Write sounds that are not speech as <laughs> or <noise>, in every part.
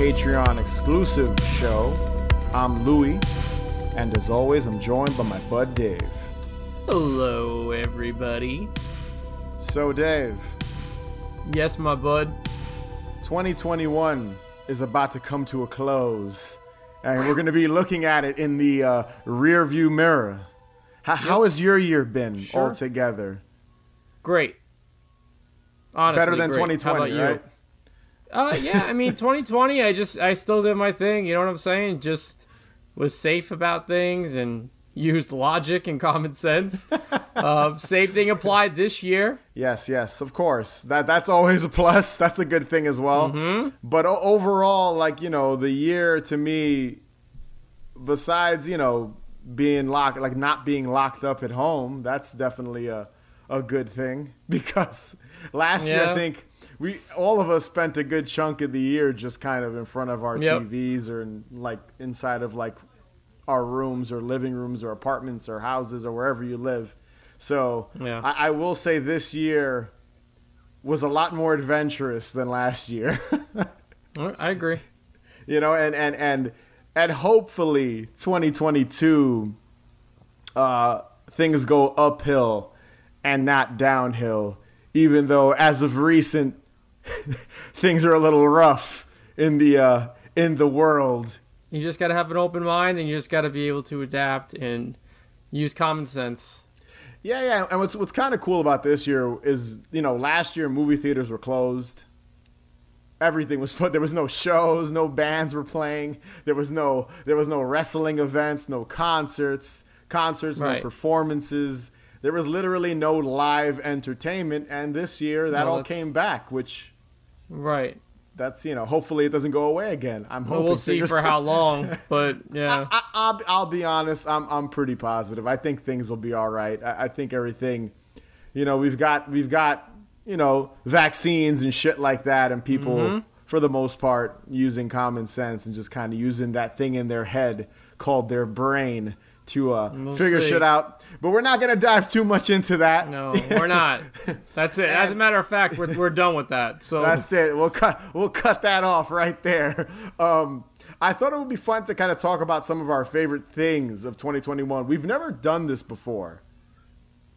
Patreon exclusive show. I'm Louie, and as always, I'm joined by my bud Dave. Hello, everybody. So, Dave, Yes, my bud. 2021 is about to come to a close, and we're going to be looking at it in the uh, rear view mirror. How, how has your year been Sure. altogether? Great. Honestly, Better than great. How 2020, about you? right? Uh, yeah. I mean, <laughs> 2020. I just, I still did my thing. You know what I'm saying? Just was safe about things and used logic and common sense. uh, <laughs> same thing applied this year. Yes, yes, of course. That that's always a plus. <laughs> That's a good thing as well. Mm-hmm. But o- overall, like you know, the year to me, besides you know being locked, like not being locked up at home, that's definitely a a good thing because last year I think we all of us spent a good chunk of the year just kind of in front of our Yep. TVs or in, like inside of like our rooms or living rooms or apartments or houses or wherever you live. So Yeah. I, I will say this year was a lot more adventurous than last year. <laughs> I agree. you know, and and and and hopefully 2022 uh things go uphill and not downhill even though as of recent <laughs> things are a little rough in the uh in the world You just got to have an open mind, and you just got to be able to adapt and use common sense. Yeah, yeah. And what's what's kind of cool about this year is, you know, last year movie theaters were closed. Everything was put. <laughs> There was no shows, no bands were playing. There was no there was no wrestling events, no concerts, concerts, no performances. There was literally no live entertainment. And this year, that No, all came back, which Right. that's you know, hopefully it doesn't go away again. I'm hoping. we'll see for how long, <laughs> but yeah. I, I'll, I'll be honest. I'm I'm pretty positive. I think things will be all right. I, I think everything, you know, we've got we've got you know vaccines and shit like that, and people Mm-hmm. for the most part using common sense and just kind of using that thing in their head called their brain to uh, We'll figure see. shit out. But we're not gonna dive too much into that. No, we're not. <laughs> That's it. As a matter of fact, we're, we're done with that. So That's it. We'll cut we'll cut that off right there. Um, I thought it would be fun to kind of talk about some of our favorite things of 2021. We've never done this before.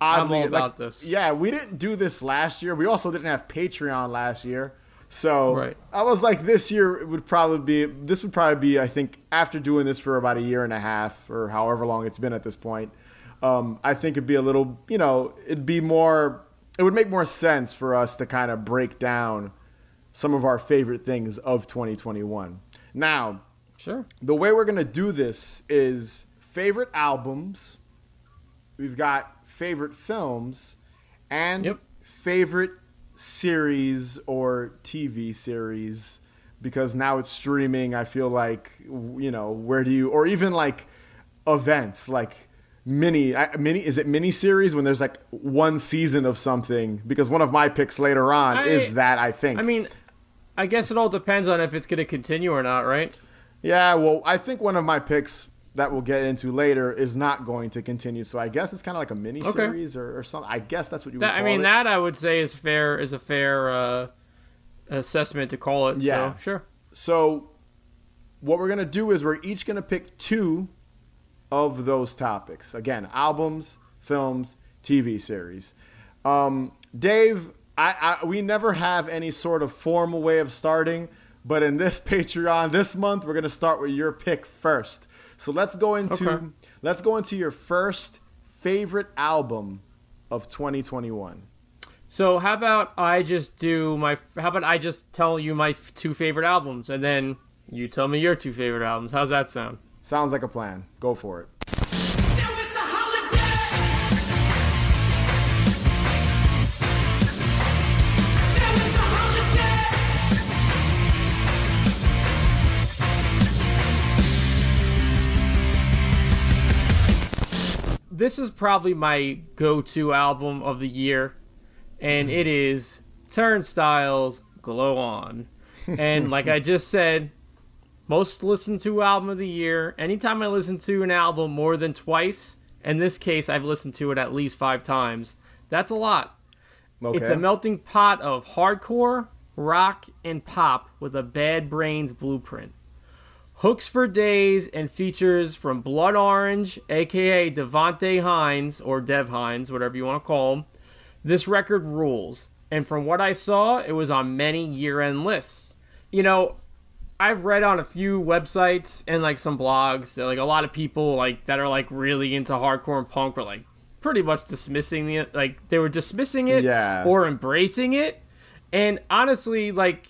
I'm all about this. Yeah, we didn't do this last year. We also didn't have Patreon last year. So Right. I was like, this year it would probably be this would probably be I think after doing this for about a year and a half or however long it's been at this point. Um, I think it'd be a little, you know, it'd be more, it would make more sense for us to kind of break down some of our favorite things of 2021. Now, sure. the way we're gonna do this is favorite albums. We've got favorite films and Yep. favorite series or TV series because now it's streaming. I feel like you know where do you or even like events like mini mini is it mini series when there's like one season of something because one of my picks later on I- is that I think I mean, I guess it all depends on if it's going to continue or not, right? Yeah, well, I think one of my picks that we'll get into later is not going to continue. So I guess it's kind of like a mini series or, or something. I guess that's what you would That, I mean, it. that I would say is fair. Is a fair uh, assessment to call it. Yeah. So, sure. So what we're gonna do is we're each gonna pick two of those topics. Again, albums, films, TV series. Um, Dave, I, I we never have any sort of formal way of starting, but in this <laughs> Patreon this month, we're gonna start with your pick first. So let's go into Okay. let's go into your first favorite album of 2021. So how about I just do my? How about I just tell you my two favorite albums, and then you tell me your two favorite albums. How's that sound? Sounds like a plan. Go for it. This is probably my go-to album of the year, and it is Turnstiles "Glow On." And like I just said, most listened to album of the year. Anytime I listen to an album more than twice, in this case, I've listened to it at least five times. That's a lot. Okay. It's a melting pot of hardcore, rock, and pop with a Bad Brains blueprint. Hooks for days and features from Blood Orange, aka Devonte Hynes or Dev Hynes, whatever you want to call him. This record rules, and from what I saw, it was on many year-end lists. You know, I've read on a few websites and like some blogs that like a lot of people like that are like really into hardcore and punk were like pretty much dismissing it like they were dismissing it Yeah. or embracing it. And honestly, like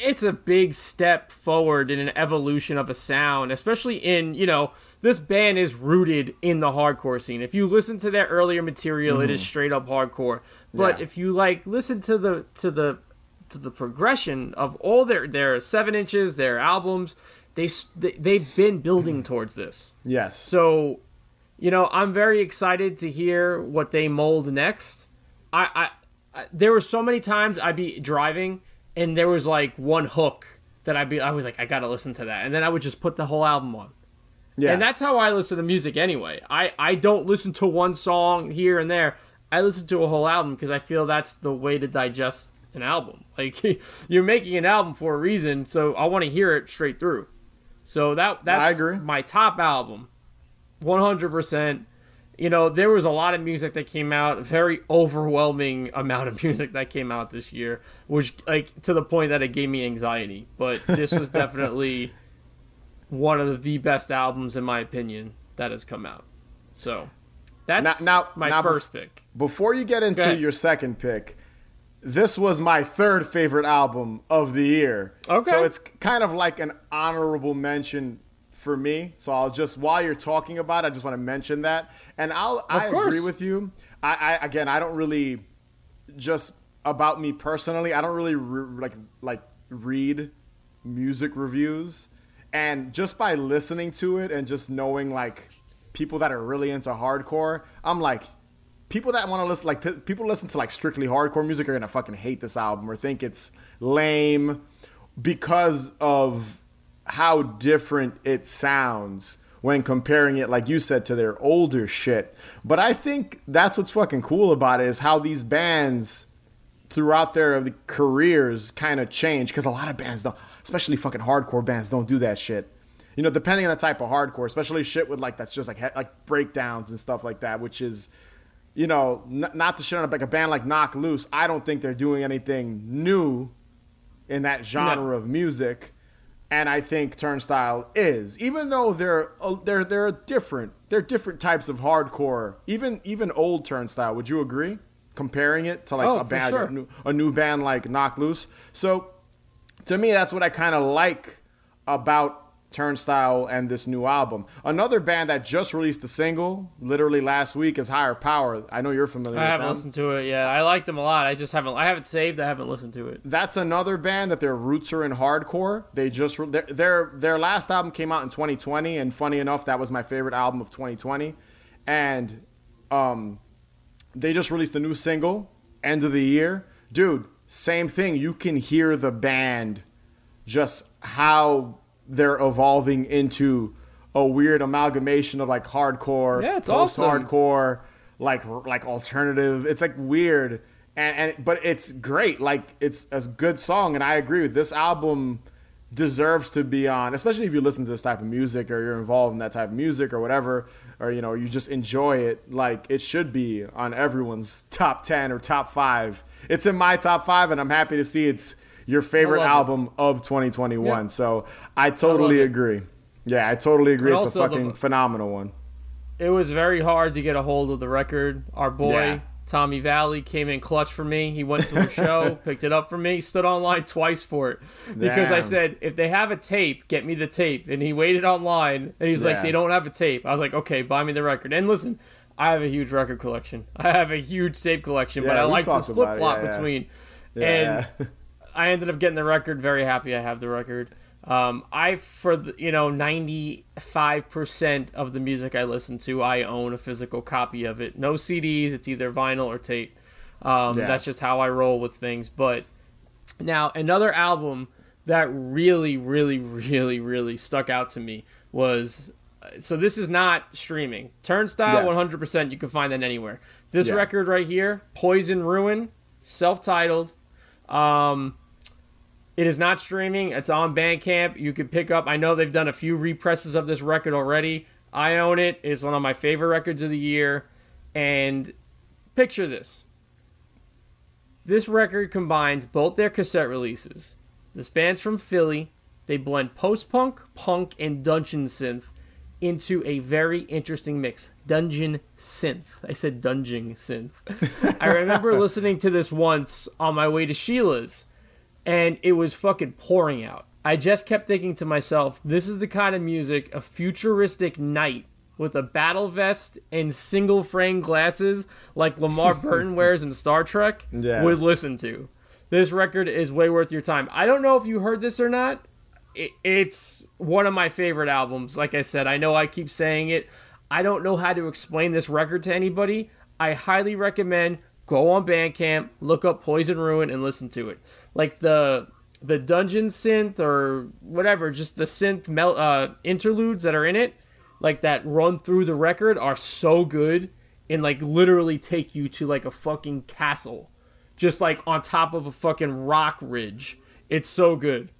it's a big step forward in an evolution of a sound, especially in, you know, this band is rooted in the hardcore scene. If you listen to their earlier material, it is mm-hmm. straight up hardcore. But Yeah. if you like listen to the to the to the progression of all their their 7 inches, their albums, they they've been building mm. towards this. Yes. So, you know, I'm very excited to hear what they mold next. I, I, I there were so many times I'd be driving and there was like one hook that I'd be I was like I gotta listen to that, and then I would just put the whole album on. yeah. And that's how I listen to music anyway. I I don't listen to one song here and there. I listen to a whole album because I feel that's the way to digest an album. <laughs> Like you're making an album for a reason, so I want to hear it straight through. So that that's my top album. 100%. You know, there was a lot of music that came out, very overwhelming amount of <laughs> music that came out this year, which like to the point that it gave me anxiety. But this was <laughs> definitely one of the best albums in my opinion that has come out. So, that's Now- now- my now bef- first pick. Before you get into your second pick, this was my third favorite album of the year. Okay. So it's kind of like an honorable mention for me. So I'll just while you're talking about, it, I just want to mention that. And I'll I course. agree with you. I, I again, I don't really just about me personally. I don't really re- like like read music reviews, and just by listening to it and just knowing like people that are really into hardcore, I'm like, people that want to listen like p- people listen to like strictly hardcore music are gonna fucking hate this album or think it's lame because of how different it sounds when comparing it like you said to their older shit. But i think that's what's fucking cool about it is how these bands throughout their careers kind of change because a lot of bands don't especially fucking hardcore bands don't do that shit. You know depending on the type of hardcore especially shit with like that's just like like breakdowns and stuff like that which is you know n- not to shit on like a band like Knocked Loose i don't think they're doing anything new in that genre of music and I think Turnstile is, even though they're uh, they're they're different. They're different types of hardcore. Even even old Turnstile. Would you agree? Comparing it to like Oh, a band, sure. a, new, a new band like Knocked Loose. So to me, that's what I kind of like about Turnstile and this new album. Another band that just released a single, literally last week, is Higher Power. I know you're familiar I with haven't them. listened to it yet. I like them a lot. I just haven't I haven't saved, I haven't listened to it. that's another band that their roots are in hardcore. They just their their, their last album came out in 2020, and funny enough, that was my favorite album of 2020. And um, they just released a new single, end of the year, dude. Same thing. You can hear the band, just how they're evolving into a weird amalgamation of like hardcore, Yeah, it's awesome. post-hardcore, like like alternative. It's like weird, and and but it's great. Like it's a good song, and I agree with this album deserves to be on, especially if you listen to this type of music or you're involved in that type of music or whatever, or you know you just enjoy it. Like it should be on everyone's top ten or top five. It's in my top five, and I'm happy to see it's your favorite love it. album of 2021. Yeah. So I totally it. agree. Yeah, I totally agree. And It's a also the- fucking phenomenal one. It was very hard to get a hold of the record. Our boy Yeah. Tommy Valley came in clutch for me. He went to a <laughs> show, picked it up for me, stood online twice for it because I said, "If they have a tape, get me the tape." And he waited online, and he's Yeah. like, "They don't have a tape." I was like, "Okay, buy me the record." And listen, I have a huge record collection. I have a huge tape collection, but I like to flip flop Yeah, yeah. between. Yeah. And <laughs> I ended up getting the record. Very happy I have the record. Um, I for the, you know ninety five percent of the music I listen to, I own a physical copy of it. No CDs. It's either vinyl or tape. Um, Yeah. That's just how I roll with things. But now another album that really, really, really, really stuck out to me was. So this is not streaming. Turnstile, one hundred percent. You can find that anywhere. This Yeah. record right here, Poison Ruin, self-titled. Um, It is not streaming. It's on Bandcamp. You can pick up. I know they've done a few represses of this record already. I own it. It's one of my favorite records of the year. And picture this. This record combines both their cassette releases. This band's from Philly. They blend post-punk, punk, and dungeon synth into a very interesting mix. Dungeon synth. I said dungeon synth. <laughs> I remember listening to this once on my way to Sheila's, and it was fucking pouring out. I just kept thinking to myself, this is the kind of music a futuristic knight with a battle vest and single frame glasses like LeVar <laughs> Burton wears in Star Trek Yeah. would listen to. This record is way worth your time. I don't know if you heard this or not. It, it's one of my favorite albums. Like I said, I know I keep saying it. I don't know how to explain this record to anybody. I highly recommend go on Bandcamp, look up Poison Ruin, and listen to it. Like the the dungeon synth or whatever, just the synth mel- uh, interludes that are in it, like that run through the record, are so good and like literally take you to like a fucking castle, just like on top of a fucking rock ridge. It's so good.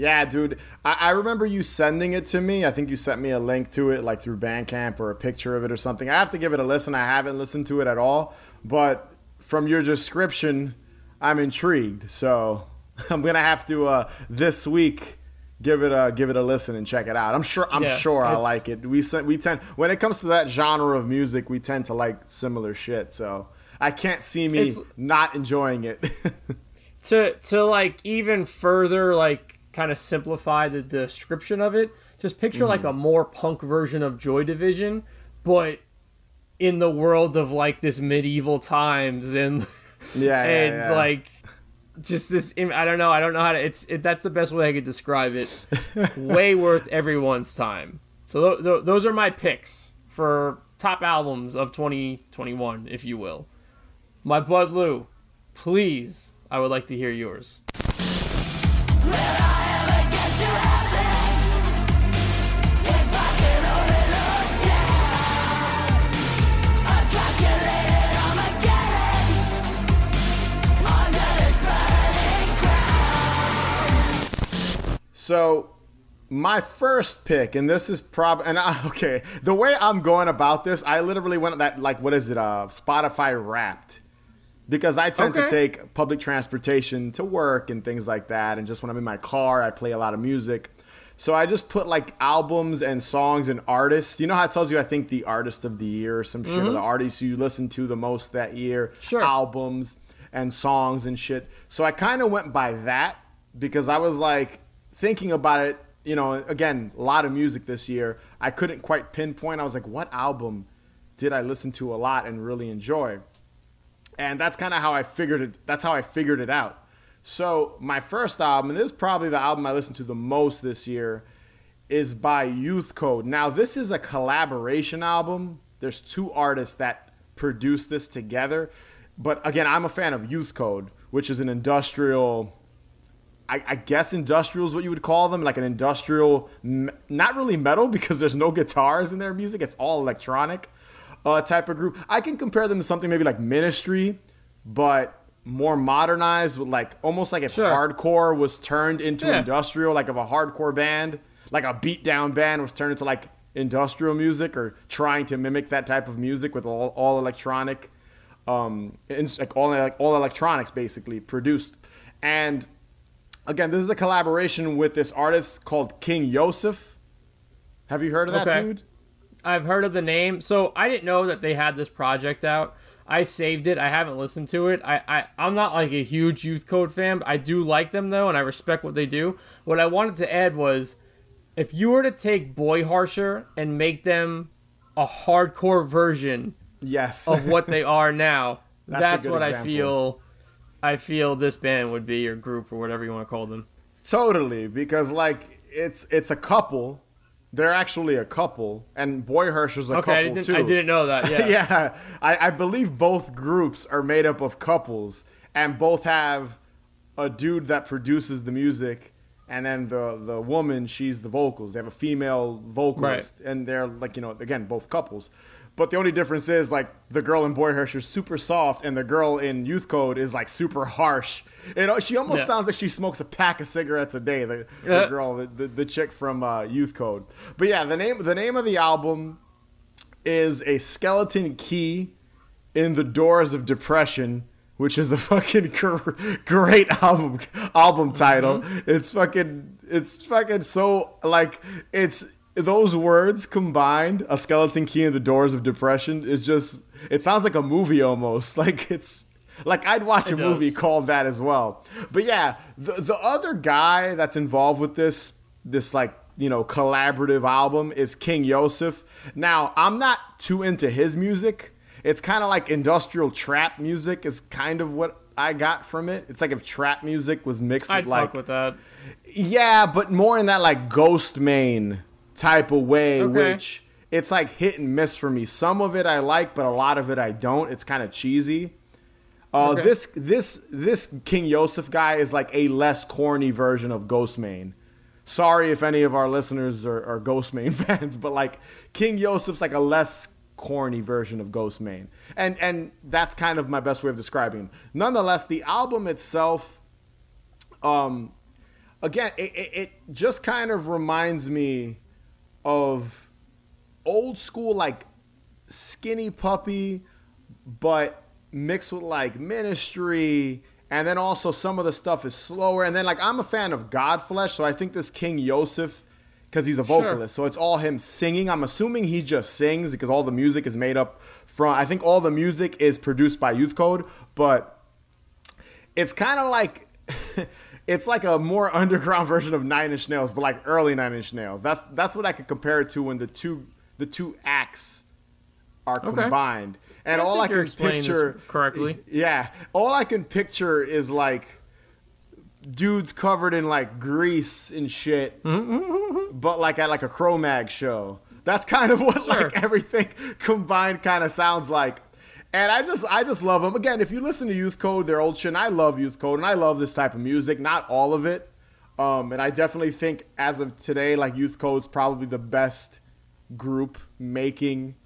Yeah, dude. I, I remember you sending it to me. I think you sent me a link to it, like through Bandcamp or a picture of it or something. I have to give it a listen. I haven't listened to it at all, but from your description, I'm intrigued. So <laughs> I'm gonna have to uh, this week give it a give it a listen and check it out. I'm sure I'm Yeah, sure I like it. We we tend when it comes to that genre of music, we tend to like similar shit. So I can't see me not enjoying it. <laughs> to to like even further like kind of simplify the description of it. Just picture like mm-hmm. a more punk version of joy division but in the world of like this medieval times and <laughs> yeah, yeah, and yeah. like just this i don't know i don't know how to it's it, that's the best way i could describe it. <laughs> Way worth everyone's time. So th- th- those are my picks for top albums of 2021 if you will. My bud lou please i would like to hear yours So my first pick, and this is probably, and I, <laughs> okay, the way I'm going about this, I literally went that like what is it, uh, Spotify Wrapped, because I tend to take public transportation to work and things like that, and just when I'm in my car, I play a lot of music. So I just put like albums and songs and artists. You know how it tells you, I think, the artist of the year or some shit, or the artists you listen to the most that year, Mm-hmm. Sure. albums and songs and shit. So I kind of went by that because I was like thinking about it. You know, again, a lot of music this year. I couldn't quite pinpoint. I was like, what album did I listen to a lot and really enjoy? And that's kind of how I figured it. That's how I figured it out. So my first album, and this is probably the album I listened to the most this year, is by Youth Code. Now this is a collaboration album. There's two artists that produced this together. But again, I'm a fan of Youth Code, which is an industrial. I, I guess industrial is what you would call them, like an industrial, not really metal <laughs> because there's no guitars in their music. It's all electronic uh, type of group. I can compare them to something maybe like Ministry, but more modernized with like almost like if Sure. hardcore was turned into Yeah. industrial, like if a hardcore band, like a beatdown band was turned into like industrial music or trying to mimic that type of music with all, all electronic, um, like all like all electronics basically produced. And again, this is a collaboration with this artist called King Yosef. Have you heard of that Okay. dude? I've heard of the name, so I didn't know that they had this project out. I saved it. I haven't listened to it. I, I I'm not like a huge Youth Code fan. I do like them though, and I respect what they do. What I wanted to add was, if you were to take Boy Harsher and make them a hardcore version Yes. of what <laughs> they are now, That's that's, what I feel. I feel this band would be, your group, or whatever you want to call them. Totally, because like it's it's a couple. They're actually a couple, and Boy Harsher's a Okay, I couple didn't, too. I didn't know that. <laughs> Yeah. yeah, I, I believe both groups are made up of couples, and both have a dude that produces the music, and then the the woman she's the vocals. They have a female vocalist, and they're like you know again both couples, But the only difference is like the girl in Boy Hush is super soft, and the girl in Youth Code is like super harsh. You know, she almost Yeah. sounds like she smokes a pack of cigarettes a day. The, the girl, the, the, the chick from uh, Youth Code. But yeah, the name the name of the album is a skeleton key in the doors of depression which is a <laughs> fucking gr- great album album title it's fucking it's fucking so like it's those words combined a skeleton key in the doors of depression is just it sounds like a movie almost <laughs> like it's like I'd watch a It movie called that as well. But yeah, the the other guy that's involved with this this like you know collaborative album is King Yosef. Now I'm not too into his music. It's kind of like industrial trap music is kind of what I got from it. It's like if trap music was mixed I'd with like with that. yeah, but more in that like Ghostemane type of way, Okay. which it's like hit and miss for me. Some of it I like, but a lot of it I don't. It's kind of cheesy. Uh, Okay. This this this King Yosef guy is like a less corny version of Ghostemane. Sorry if any of our listeners are, are Ghostemane <laughs> fans, but like King Yosef's like a less corny version of Ghostemane, and and that's kind of my best way of describing him. Nonetheless, the album itself um again it, it, it just kind of reminds me of old school like skinny puppy but mixed with like ministry and then also some of the stuff is slower and then like i'm a fan of godflesh so i think this king yosef because he's a Sure. vocalist so it's all him singing i'm assuming he just sings because all the music is made up from i think all the music is produced by youth code but it's kind of like <laughs> it's like a more <laughs> underground version of Nine Inch Nails, but like early Nine Inch Nails. That's that's what I could compare it to when the two the two acts are Okay. combined. And I all I can picture correctly. Yeah, all I can picture is like dudes covered in like grease and shit, mm-hmm, mm-hmm, mm-hmm. but like at like a Cro-Mag show. That's kind of <laughs> what Sure. like everything <laughs> combined kind of sounds like. And I just I just love them. Again, if you listen to Youth Code, their old shit, and I love Youth Code and I love this type of music, not all of it. Um, and I definitely think as of today, like Youth Code's probably the best group making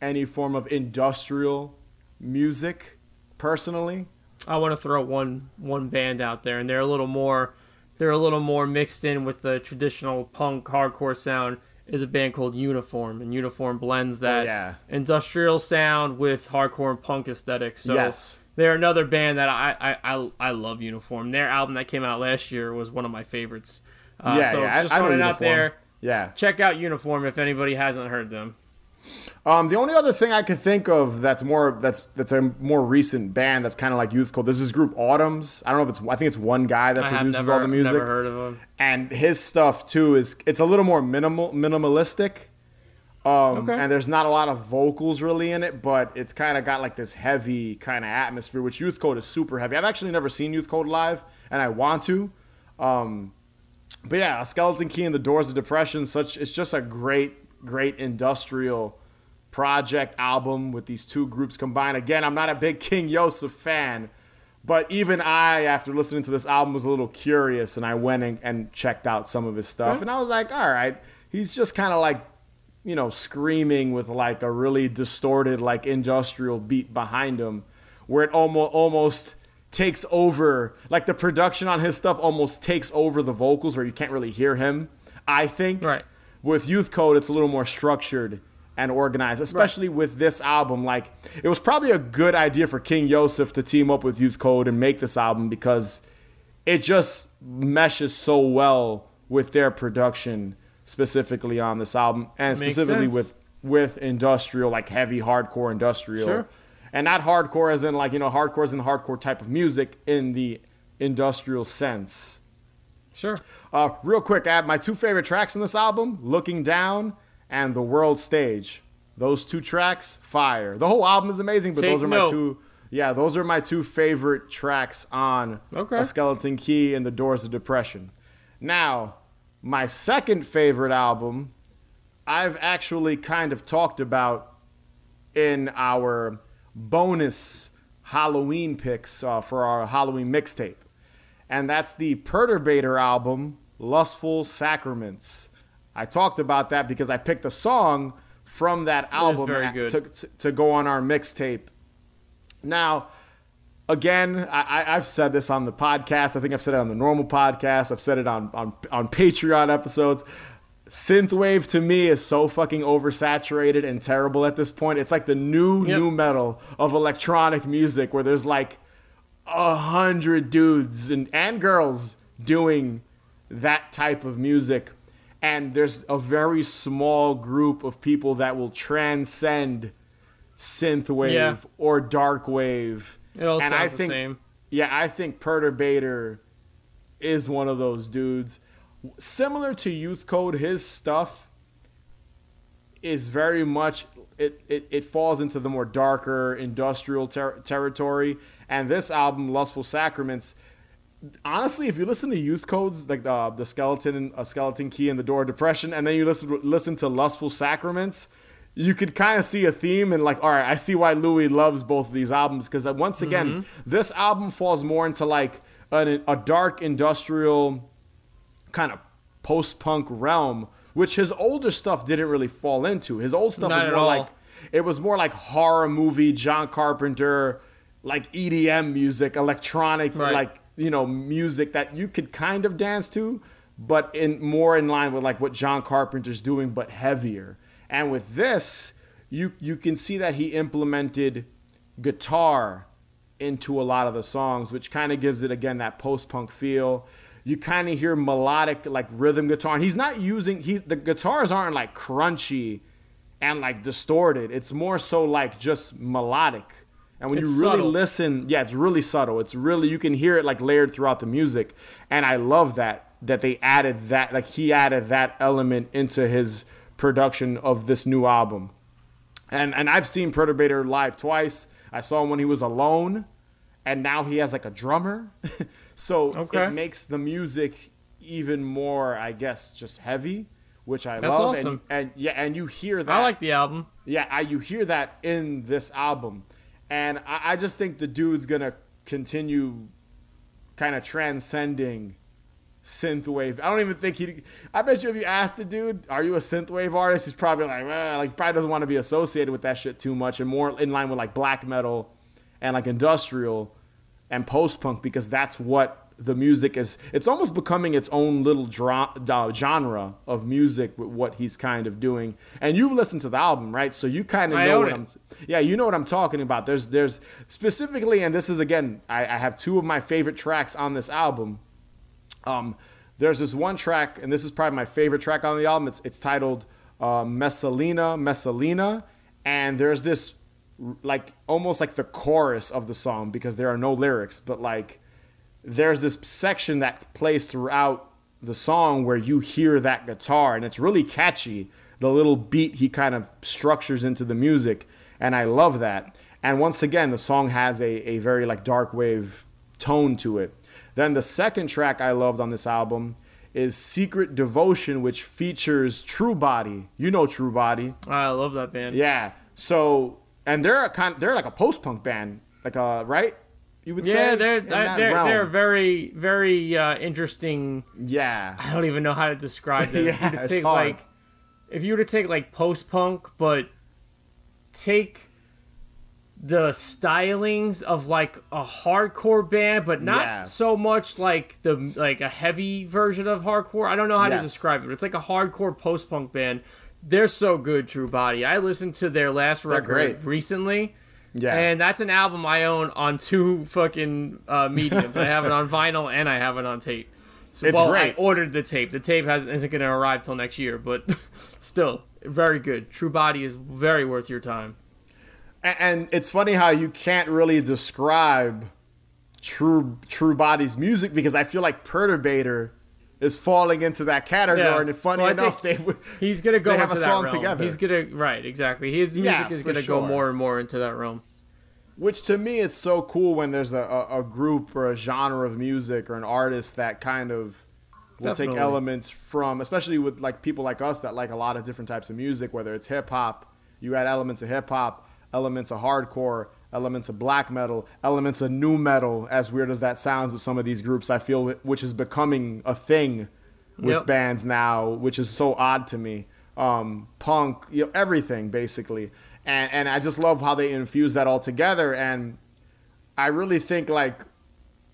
any form of industrial music, personally. I want to throw one one band out there, and they're a little more they're a little more mixed in with the traditional punk hardcore sound. Is a band called Uniform, and Uniform blends that Oh, yeah. industrial sound with hardcore and punk aesthetic. So Yes. they're another band that I, I I I love. Uniform. Their album that came out last year was one of my favorites. Uh, yeah, so yeah. just throwing it out Uniform. there. Yeah. Check out Uniform if anybody hasn't heard them. Um, the only other thing I could think of that's more that's that's a more recent band that's kind of like youth code. This is group Autumns. I don't know if it's I think it's one guy that I have produces never all the music. never heard of them. and his stuff too is it's a little more minimal minimalistic. Um, Okay. and there's not a lot of vocals really in it, but it's kind of got like this heavy kind of atmosphere, which Youth Code is super heavy. I've actually never seen Youth Code live, and I want to. Um, but yeah, a Skeleton Key and the Doors of Depression, such it's just a great, great industrial project album with these two groups combined. Again, I'm not a big <laughs> King Yosef fan, but even I, after listening to this album, was a little curious, and I went and, and checked out some of his stuff, and I was like, all right, he's just kind of like, you know, screaming with like a really distorted, like industrial beat behind him, where it almost almost takes over, like the production on his stuff almost takes over the vocals, where you can't really hear him. I think Right. With Youth Code, it's a little more structured and organized, especially with this album. Like, it was probably a good idea for King Yosef to team up with Youth Code and make this album because it just meshes so well with their production, specifically on this album, and Makes specifically sense. with with industrial, like heavy hardcore industrial, Sure. and not hardcore as in like you know hardcore as in hardcore type of music in the industrial sense. Sure. Uh, real quick, I have my two favorite tracks in this album: "Looking Down" and "The World Stage." Those two tracks, fire. The whole album is amazing, but Take those are my two. Yeah, those are my two favorite tracks on Okay. "A Skeleton Key" and "The Doors of Depression." Now, my second favorite album, I've actually kind of talked about in our bonus Halloween picks uh, for our Halloween mixtape and that's the Perturbator album, Lustful Sacraments. I talked about that because I picked a song from that album. To, to, to go on our mixtape. Now, again, I, I've said this on the podcast. I think I've said it on the normal podcast. I've said it on, on, on Patreon episodes. Synthwave to me is so fucking oversaturated and terrible at this point. It's like the new Yep. nu metal of electronic music where there's like a hundred dudes and, and girls doing that type of music. And there's a very small group of people that will transcend synthwave Yeah. or dark wave. It all and sounds I the think, same. Yeah, I think Perturbator is one of those dudes. Similar to Youth Code, his stuff is very much it, it, it falls into the more darker industrial ter- territory. And this album, Lustful Sacraments, honestly, if you listen to Youth Codes, like the the skeleton, a skeleton key in the door of depression, and then you listen listen to Lustful Sacraments, you could kind of see a theme and like, all right, I see why Louis loves both of these albums because uh, once again, mm-hmm. this album falls more into like an, a dark industrial kind of post punk realm, which his older stuff didn't really fall into. His old stuff Not was more like it was more like horror movie, John Carpenter, like EDM music, electronic, Right. like you know, music that you could kind of dance to, but in more in line with like what John Carpenter's doing, but heavier. And with this, you you can see that he implemented guitar into a lot of the songs, which kind of gives it again that post punk feel. You kind of hear melodic like rhythm guitar, and he's not using he's the guitars aren't like crunchy and like distorted. It's more so like just melodic. And when It's you really subtle. listen, yeah, it's really subtle. It's really you can hear it like layered throughout the music, and I love that that they added that like he added that element into his production of this new album. And and I've seen Perturbator live twice. I saw him when he was alone, and now he has like a drummer. <laughs> so Okay. it makes the music even more, I guess, just heavy, which I That's love. awesome. And, and yeah, and you hear that. I like the album. Yeah, I, you hear that in this album, and I, I just think the dude's gonna continue kind of transcending synthwave. I don't even think he. I bet you if you asked the dude, "Are you a synthwave artist?" He's probably like, well, like probably doesn't want to be associated with that shit too much, and more in line with like black metal and like industrial and post punk because that's what the music is. It's almost becoming its own little dra- genre of music with what he's kind of doing. And you've listened to the album, right? So you kind of know what it. I'm. Yeah, you know what I'm talking about. There's there's specifically, and this is again, I, I have two of my favorite tracks on this album. Um, there's this one track, and this is probably my favorite track on the album. It's it's titled uh, Messalina, Messalina, and there's this like almost like the chorus of the song because there are no lyrics, but like there's this section that plays throughout the song where you hear that guitar, and it's really catchy. The little beat he kind of structures into the music, and I love that. And once again, the song has a, a very like dark wave tone to it. Then the second track I loved on this album is Secret Devotion, which features True Body. You know True Body. Ah, I love that band. Yeah. So and they're a kind they're like a post punk band. Like a right? You would say Yeah, they're in they're they're, realm. they're very very uh, interesting. Yeah. I don't even know how to describe them. <laughs> if you Yeah, were to it's take hard. like if you were to take like post punk, but take the stylings of like a hardcore band, but not Yeah. so much like the like a heavy version of hardcore. I don't know how Yes. to describe it. It's like a hardcore post punk band. They're so good, True Body. I listened to their last record great. recently. Yeah. And that's an album I own on two fucking uh, mediums. I have it on vinyl and I have it on tape. So, It's well, great. I ordered the tape. The tape has isn't going to arrive till next year, but <laughs> still very good. True Body is very worth your time. A- and it's funny how you can't really describe true true body's music because I feel like Perturbator is falling into that category. Yeah. And funny Well, enough, they. <laughs> He's gonna go have into a that song realm. together. He's gonna right exactly. His music Yeah, is gonna go more and more into that realm. Which to me, it's so cool when there's a, a, a group or a genre of music or an artist that kind of will Definitely. take elements from, especially with like people like us that like a lot of different types of music, whether it's hip hop, you add elements of hip hop, elements of hardcore, elements of black metal, elements of nu metal. As weird as that sounds with some of these groups, I feel which is becoming a thing with Yep. bands now, which is so odd to me. um, punk, you know, everything basically. And and I just love how they infuse that all together. And I really think like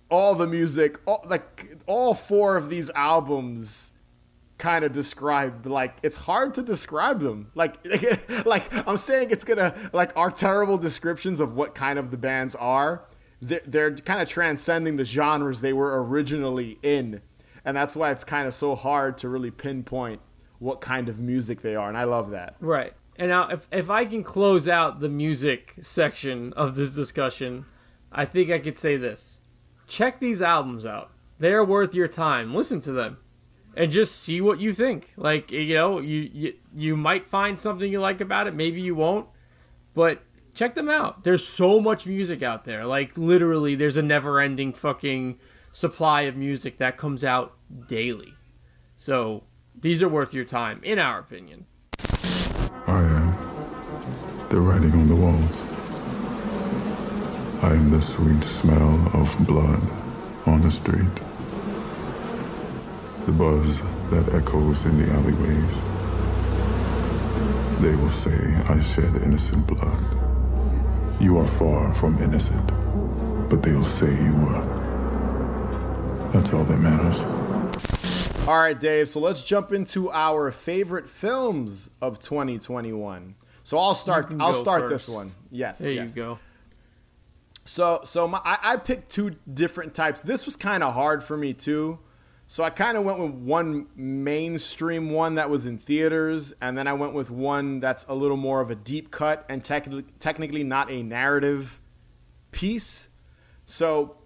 all the music, all, like all four of these albums kind of describe like it's hard to describe them like <laughs> like i'm saying it's gonna like our terrible descriptions of what kind of the bands are they're, they're kind of transcending the genres they were originally in and that's why it's kind of so hard to really pinpoint what kind of music they are and i love that Right. And now, if, if I can close out the music section of this discussion, I think I could say this. Check these albums out. They're worth your time. Listen to them. And just see what you think. Like, you know, you, you, you might find something you like about it. Maybe you won't. But check them out. There's so much music out there. Like, literally, there's a never ending fucking supply of music that comes out daily. So, these are worth your time, in our opinion. I am the writing on the walls. I am the sweet smell of blood on the street. The buzz that echoes in the alleyways. They will say I shed innocent blood. You are far from innocent, but they'll say you were. That's all that matters. All right, Dave. So let's jump into our favorite films of 2021. So I'll start. I'll go start this one. Yes. There yes. you go. So so my, I, I picked two different types. This was kind of hard for me too. So I kind of went with one mainstream one that was in theaters, and then I went with one that's a little more of a deep cut and technically technically not a narrative piece. So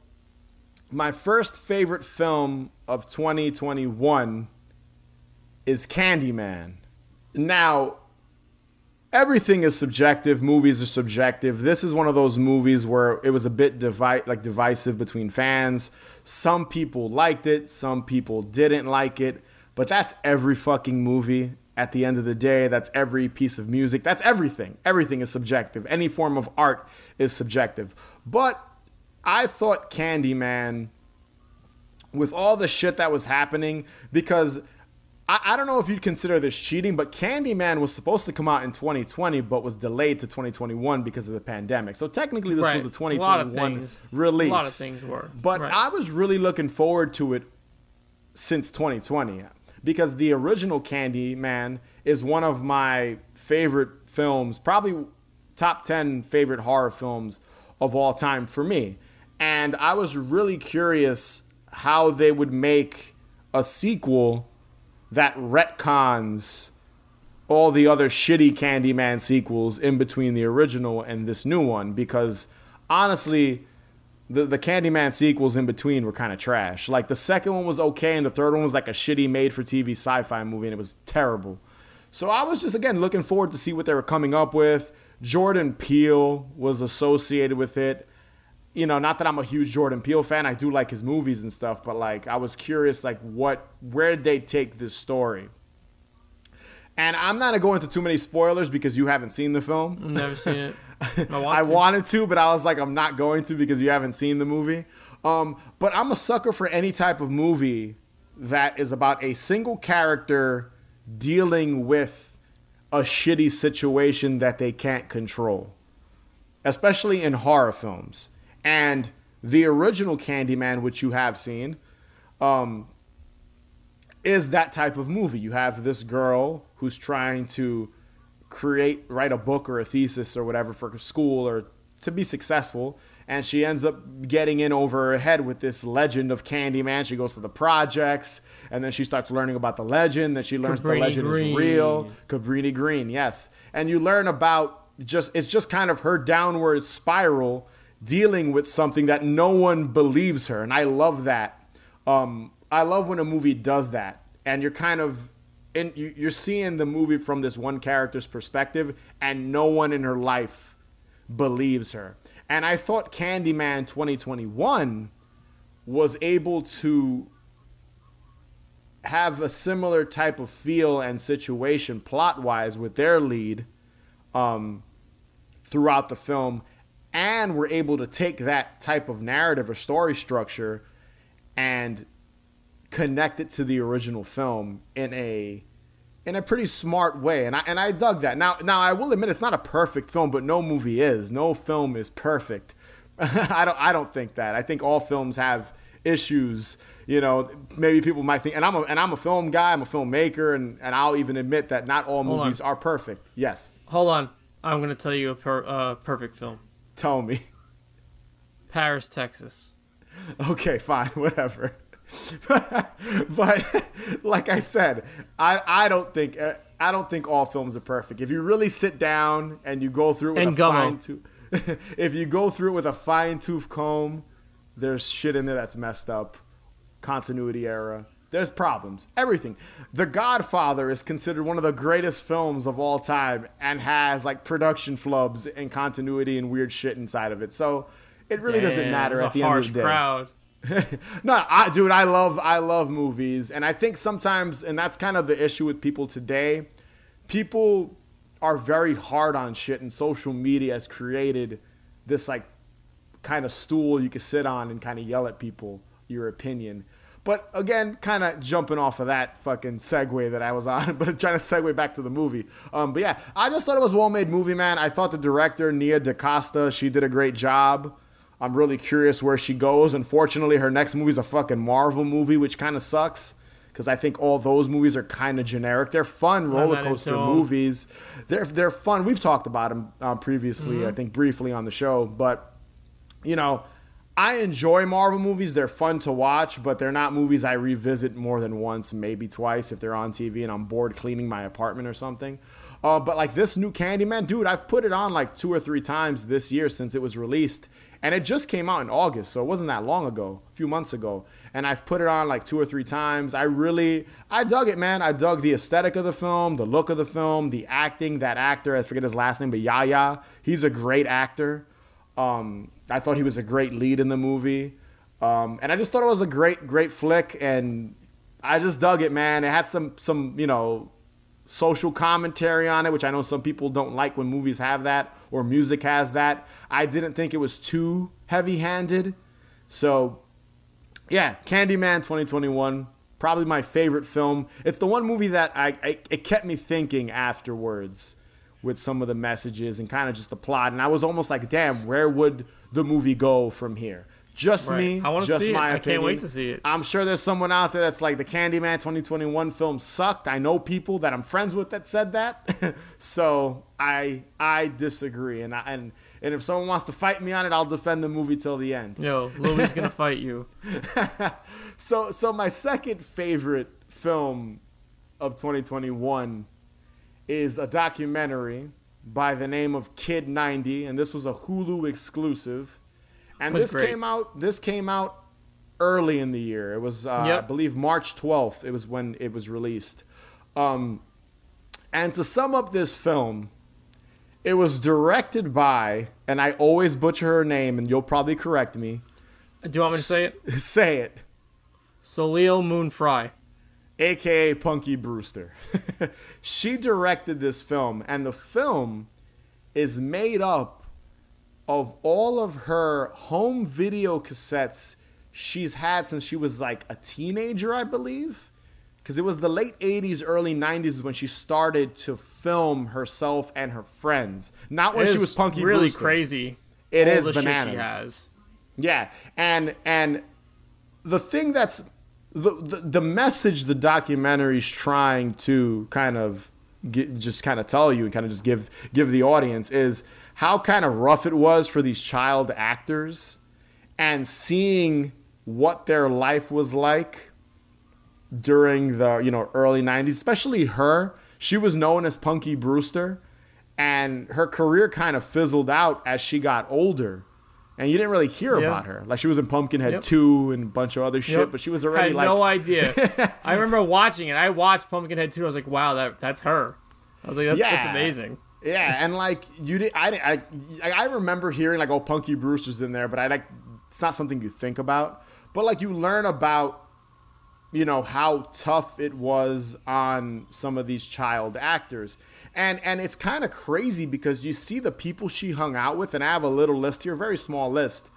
my first favorite film of 2021 is Candyman. Now, everything is subjective. Movies are subjective. This is one of those movies where it was a bit divi- like divisive between fans. Some people liked it, some people didn't like it, but that's every fucking movie. At the end of the day, that's every piece of music. That's everything. Everything is subjective. Any form of art is subjective. But I thought Candyman with all the shit that was happening because I, I don't know if you'd consider this cheating, but Candyman was supposed to come out in 2020, but was delayed to 2021 because of the pandemic. So technically, this Right. was a A lot of 2021 things- release. a lot of things were, But right. I was really looking forward to it since 2020 because the original Candyman is one of my favorite films, probably top 10 favorite horror films of all time for me. And I was really curious how they would make a sequel that retcons all the other shitty Candyman sequels in between the original and this new one because honestly, the, the Candyman sequels in between were kind of trash. Like the second one was okay, and the third one was like a shitty made for TV sci fi movie, and it was terrible. So I was just again looking forward to see what they were coming up with. Jordan Peele was associated with it. You know, not that I'm a huge Jordan Peele fan. I do like his movies and stuff, but like I was curious, like what, where did they take this story? And I'm not gonna go into too many spoilers because you haven't seen the film. I've never seen it. <laughs> I, want I wanted to, but I was like, I'm not going to because you haven't seen the movie. Um, but I'm a sucker for any type of movie that is about a single character dealing with a shitty situation that they can't control, especially in horror films. And the original Candyman, which you have seen, um, is that type of movie. You have this girl who's trying to create, write a book or a thesis or whatever for school or to be successful. And she ends up getting in over her head with this legend of Candyman. She goes to the projects and then she starts learning about the legend. Then she learns the legend Green. is real. Cabrini Green, yes. And you learn about just, it's just kind of her downward spiral dealing with something that no one believes her. And I love that. Um, I love when a movie does that. And you're kind of, and you- you're seeing the movie from this one character's perspective, and no one in her life believes her. And I thought Candyman 2021 was able to have a similar type of feel and situation plot wise with their lead um, throughout the film, and were able to take that type of narrative or story structure and connect it to the original film in a in a pretty smart way, and I and I dug that. Now, now I will admit it's not a perfect film, but no movie is. No film is perfect. <laughs> I don't I don't think that. I think all films have issues. You know, maybe people might think, and I'm a and I'm a film guy. I'm a filmmaker, and and I'll even admit that not all Hold on. movies are perfect. Yes, Hold on. I'm going to tell you a per, uh, perfect film. Tell me. Paris, Texas. Okay, fine, <laughs> whatever. <laughs> but like I said, I I don't think uh, I don't think all films are perfect. If you really sit down and you go through it with And a fine tooth, <laughs> if you go through it with a fine tooth comb, there's shit in there that's messed up. Continuity error. There's problems. Everything. The Godfather is considered one of the greatest films of all time and has like production flubs and continuity and weird shit inside of it. So it really doesn't matter at the end of the day. crowd. <laughs> no, I, dude, I love I love movies, and I think sometimes, and that's kind of the issue with people today. People are very hard on shit, and social media has created this like kind of stool you can sit on and kind of yell at people your opinion. But again, kind of jumping off of that fucking segue that I was on, <laughs> but trying to segue back to the movie. Um, but yeah, I just thought it was a well-made movie, man. I thought the director Nia DaCosta, she did a great job. I'm really curious where she goes. Unfortunately, her next movie is a fucking Marvel movie, which kind of sucks because I think all those movies are kind of generic. They're fun roller coaster movies. They're they're fun. We've talked about them um, previously, Mm-hmm. I think briefly on the show, but you know, I enjoy Marvel movies. They're fun to watch, but they're not movies I revisit more than once, maybe twice if they're on TV and I'm bored cleaning my apartment or something. Uh, but like this new Candyman, dude, I've put it on like two or three times this year since it was released. And it just came out in August, so it wasn't that long ago, a few months ago. And I've put it on like two or three times. I really, I dug it, man. I dug the aesthetic of the film, the look of the film, the acting. That actor, I forget his last name, but Yaya, he's a great actor. Um, I thought he was a great lead in the movie. Um, and I just thought it was a great, great flick. And I just dug it, man. It had some, some, you know, social commentary on it, which I know some people don't like when movies have that or music has that. I didn't think it was too heavy handed. So, yeah, Candyman 2021, probably my favorite film. It's the one movie that I, I it kept me thinking afterwards with some of the messages and kind of just the plot. And I was almost like, damn, where would the movie go from here? Just Right. me. I wanna just see it. I can't wait to see it. I'm sure there's someone out there that's like the Candyman 2021 film sucked. I know people that I'm friends with that said that. <laughs> so I I disagree, and I, and and if someone wants to fight me on it, I'll defend the movie till the end. Yo, Louis gonna fight you. <laughs> <laughs> So so my second favorite film of 2021 is a documentary by the name of Kid 90, and this was a Hulu exclusive. And this great. came out this came out early in the year. It was uh, I believe March 12th. It was when it was released. Um, and to sum up this film, it was directed by, and I always butcher her name, and you'll probably correct me. Do you want me to say it? <laughs> Say it. Soleil Moon Frye. Aka Punky Brewster. <laughs> she directed this film, and the film is made up of all of her home video cassettes she's had since she was like a teenager, I believe. Because it was the late 80s, early 90s when she started to film herself and her friends. Not when It she was Punky really Brewster. crazy. It all is bananas. she has. Yeah, and and the thing that's the the, the message the documentary's trying to kind of get, just kind of tell you and kind of just give give the audience is how kind of rough it was for these child actors and seeing what their life was like during the you know early 90s especially her. She was known as punky brewster and her career kind of fizzled out as she got older and you didn't really hear Yeah. about her like she was in pumpkinhead Yep. 2 and a bunch of other shit Yep. but she was already had like no idea. <laughs> I remember watching it. I watched Pumpkinhead 2. I was like, wow, that that's her. I was like, that's, that's amazing. Yeah, and like you did, I, I, I remember hearing like, oh, Punky Brewster's in there, but I like it's not something you think about. But like you learn about, you know, how tough it was on some of these child actors, and and it's kind of crazy because you see the people she hung out with, and I have a little list here, very small list,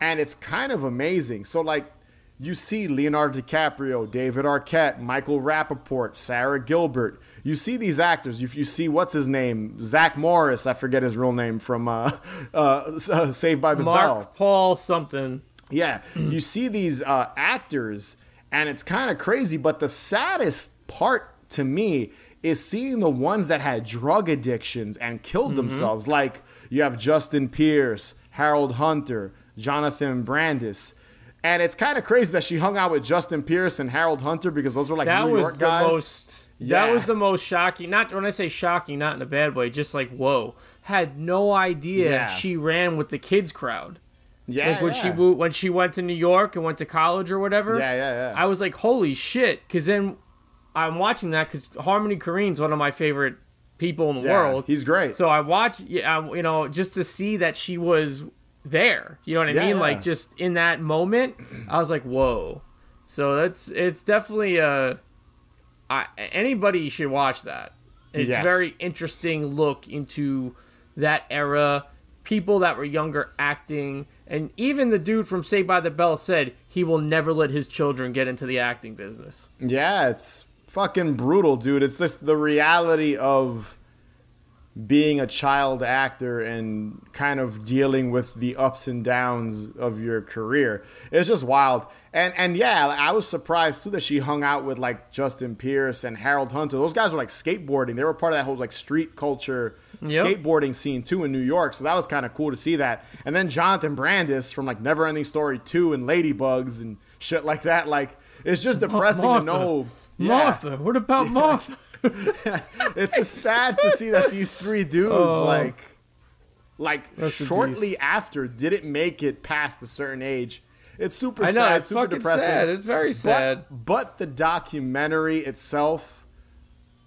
and it's kind of amazing. So like. You see Leonardo DiCaprio, David Arquette, Michael Rapaport, Sara Gilbert, you see these actors. You, you see what's his name, Zach Morris. I forget his real name from uh, <laughs> uh, Saved by the Mark Bell. Paul something. Yeah, <clears throat> you see these uh, actors, and it's kind of crazy. But the saddest part to me is seeing the ones that had drug addictions and killed mm-hmm. themselves. Like you have Justin Pierce, Harold Hunter, Jonathan Brandis. And it's kind of crazy that she hung out with Justin Pierce and Harold Hunter because those were like That New was York the guys. most. Yeah. That was the most shocking. Not when I say shocking, not in a bad way. Just like whoa, had no idea Yeah. she ran with the kids crowd. yeah, like when yeah. she when she went to New York and went to college or whatever. Yeah, yeah, yeah. I was like, holy shit! Because then I'm watching that because Harmony Korine's one of my favorite people in the Yeah, world. he's great. So I watched, yeah, you know, just to see that she was there. You know what I Yeah, mean? Like just in that moment, I was like, whoa. So that's it's definitely a. I, anybody should watch that. It's Yes. very interesting look into that era, people that were younger acting, and even the dude from Saved by the Bell said he will never let his children get into the acting business. Yeah, it's fucking brutal, dude. It's just the reality of being a child actor and kind of dealing with the ups and downs of your career. It's just wild. And and yeah, I was surprised too that she hung out with like Justin Pierce and Harold Hunter. Those guys were like skateboarding. They were part of that whole like street culture Yep. skateboarding scene too in New York. So that was kind of cool to see that. And then Jonathan Brandis from like Never Ending Story 2 and Ladybugs and shit like that. Like it's just depressing Martha. to know. Yeah. Martha, what about Martha? It's just sad to see that these three dudes oh. like like Oh. Rest shortly after didn't make it past a certain age. It's super I know sad, it's super fucking depressing. sad. It's very sad. But, but the documentary itself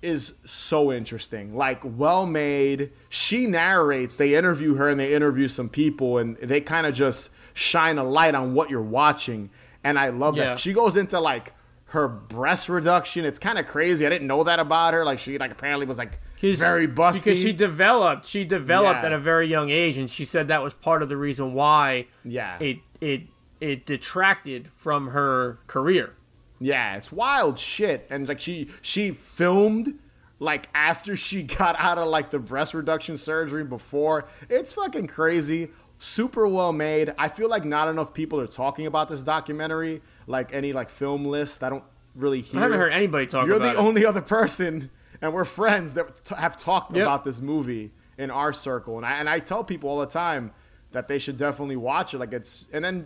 is so interesting. Like well made. She narrates, they interview her and they interview some people and they kind of just shine a light on what you're watching. And I love Yeah. that. She goes into like her breast reduction. It's kind of crazy. I didn't know that about her. Like she like apparently was like very busty. Because she developed, she developed Yeah. at a very young age, and she said that was part of the reason why Yeah. it it it detracted from her career. Yeah, it's wild shit. And like she she filmed like after she <laughs> got out of like the breast reduction surgery before. It's fucking crazy. Super well made. I feel like not enough people are talking about this documentary. Like any like film list. I don't really hear. I haven't heard anybody talk You're the it. only other person, and we're friends that t- have talked Yep. about this movie in our circle. And I and I tell people all the time that they should definitely watch it. Like it's and then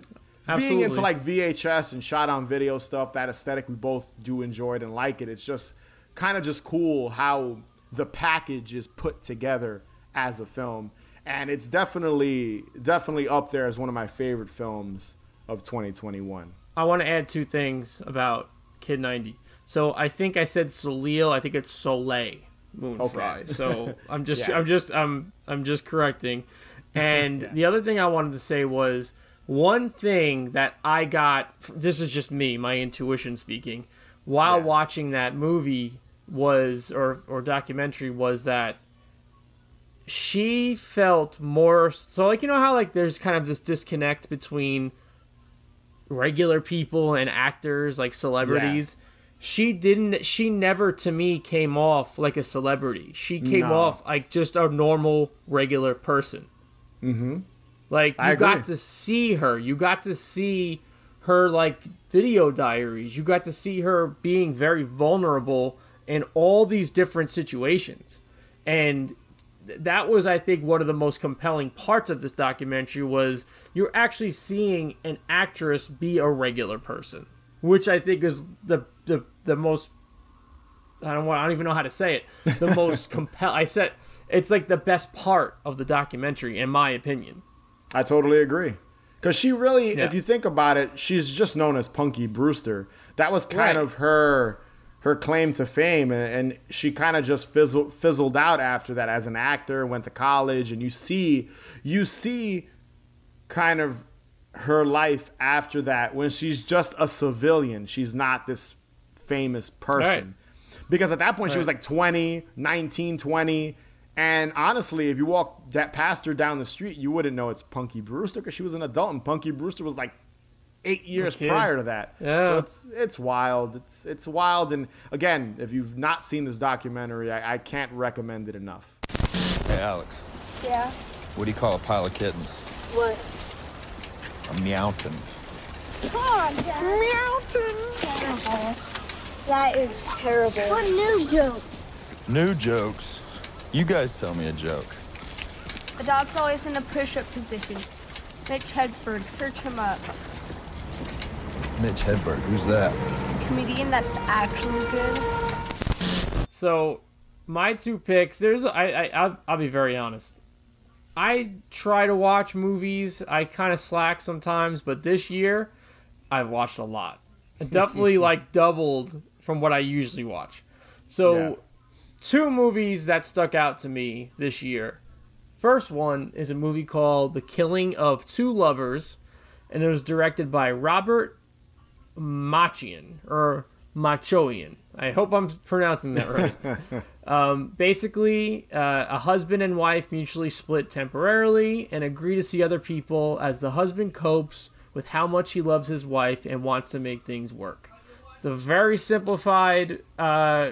being into like VHS and shot on video stuff, that aesthetic we both do enjoy it and like it. It's just kind of just cool how the package is put together as a film. And it's definitely definitely up there as one of my favorite films of 2021. I want to add two things about Kid 90. So I think I said Soleil. I think it's Soleil Moon Frye. Okay. So <laughs> I'm just Yeah. I'm just I'm I'm just correcting. And the other thing I wanted to say was one thing that I got. This is just me, my intuition speaking. While Yeah. watching that movie was or or documentary was that she felt more so like you know how like there's kind of this disconnect between regular people and actors like celebrities? She didn't she never to me came off like a celebrity. She came No. off like just a normal regular person. Mm-hmm. Like you got to see her. You got to see her like video diaries. You got to see her being very vulnerable in all these different situations. And that was i think one of the most compelling parts of this documentary was you're actually seeing an actress be a regular person which i think is the the, the most i don't want i don't even know how to say it the <laughs> most compel i said it's like the best part of the documentary in my opinion I totally agree. Because she really, Yeah. if you think about it, she's just known as Punky Brewster. That was kind Right. of her her claim to fame, and, and she kind of just fizzled fizzled out after that as an actor. Went to college, and you see you see kind of her life after that when she's just a civilian. She's not this famous person. Because at that point, she was like 20, 19, 20. And honestly, if you walk that past her down the street, you wouldn't know it's Punky Brewster because she was an adult and Punky Brewster was like eight years kid. prior to that. Yeah. So it's it's wild. It's it's wild. And again, if you've not seen this documentary, I, I can't recommend it enough. Hey, Alex, Yeah. what do you call a pile of kittens? What? A meowton. Come on, Dad. Meowton. Uh-huh. That is terrible. What new joke? New jokes. You guys tell me a joke. The dog's always in a push-up position. Mitch Hedberg, search him up. Mitch Hedberg, who's that? Comedian that's actually good. So, my two picks. There's I, I I'll, I'll be very honest. I try to watch movies. I kind of slack sometimes, but this year I've watched a lot. <laughs> Definitely like doubled from what I usually watch. So, Yeah. two movies that stuck out to me this year. First one is a movie called The Killing of Two Lovers, and it was directed by Robert Machian or Machoian. I hope I'm pronouncing that right. <laughs> um, basically, uh, a husband and wife mutually split temporarily and agree to see other people as the husband copes with how much he loves his wife and wants to make things work. It's a very simplified uh,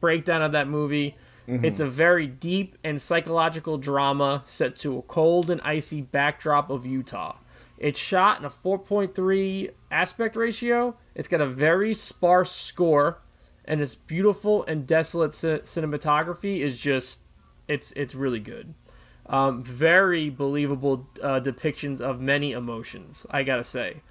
breakdown of that movie. It's a very deep and psychological drama set to a cold and icy backdrop of Utah. It's shot in a 4.3 aspect ratio. It's got a very sparse score, and its beautiful and desolate ci- cinematography is just it's it's really good. Um, very believable uh, depictions of many emotions. I gotta say.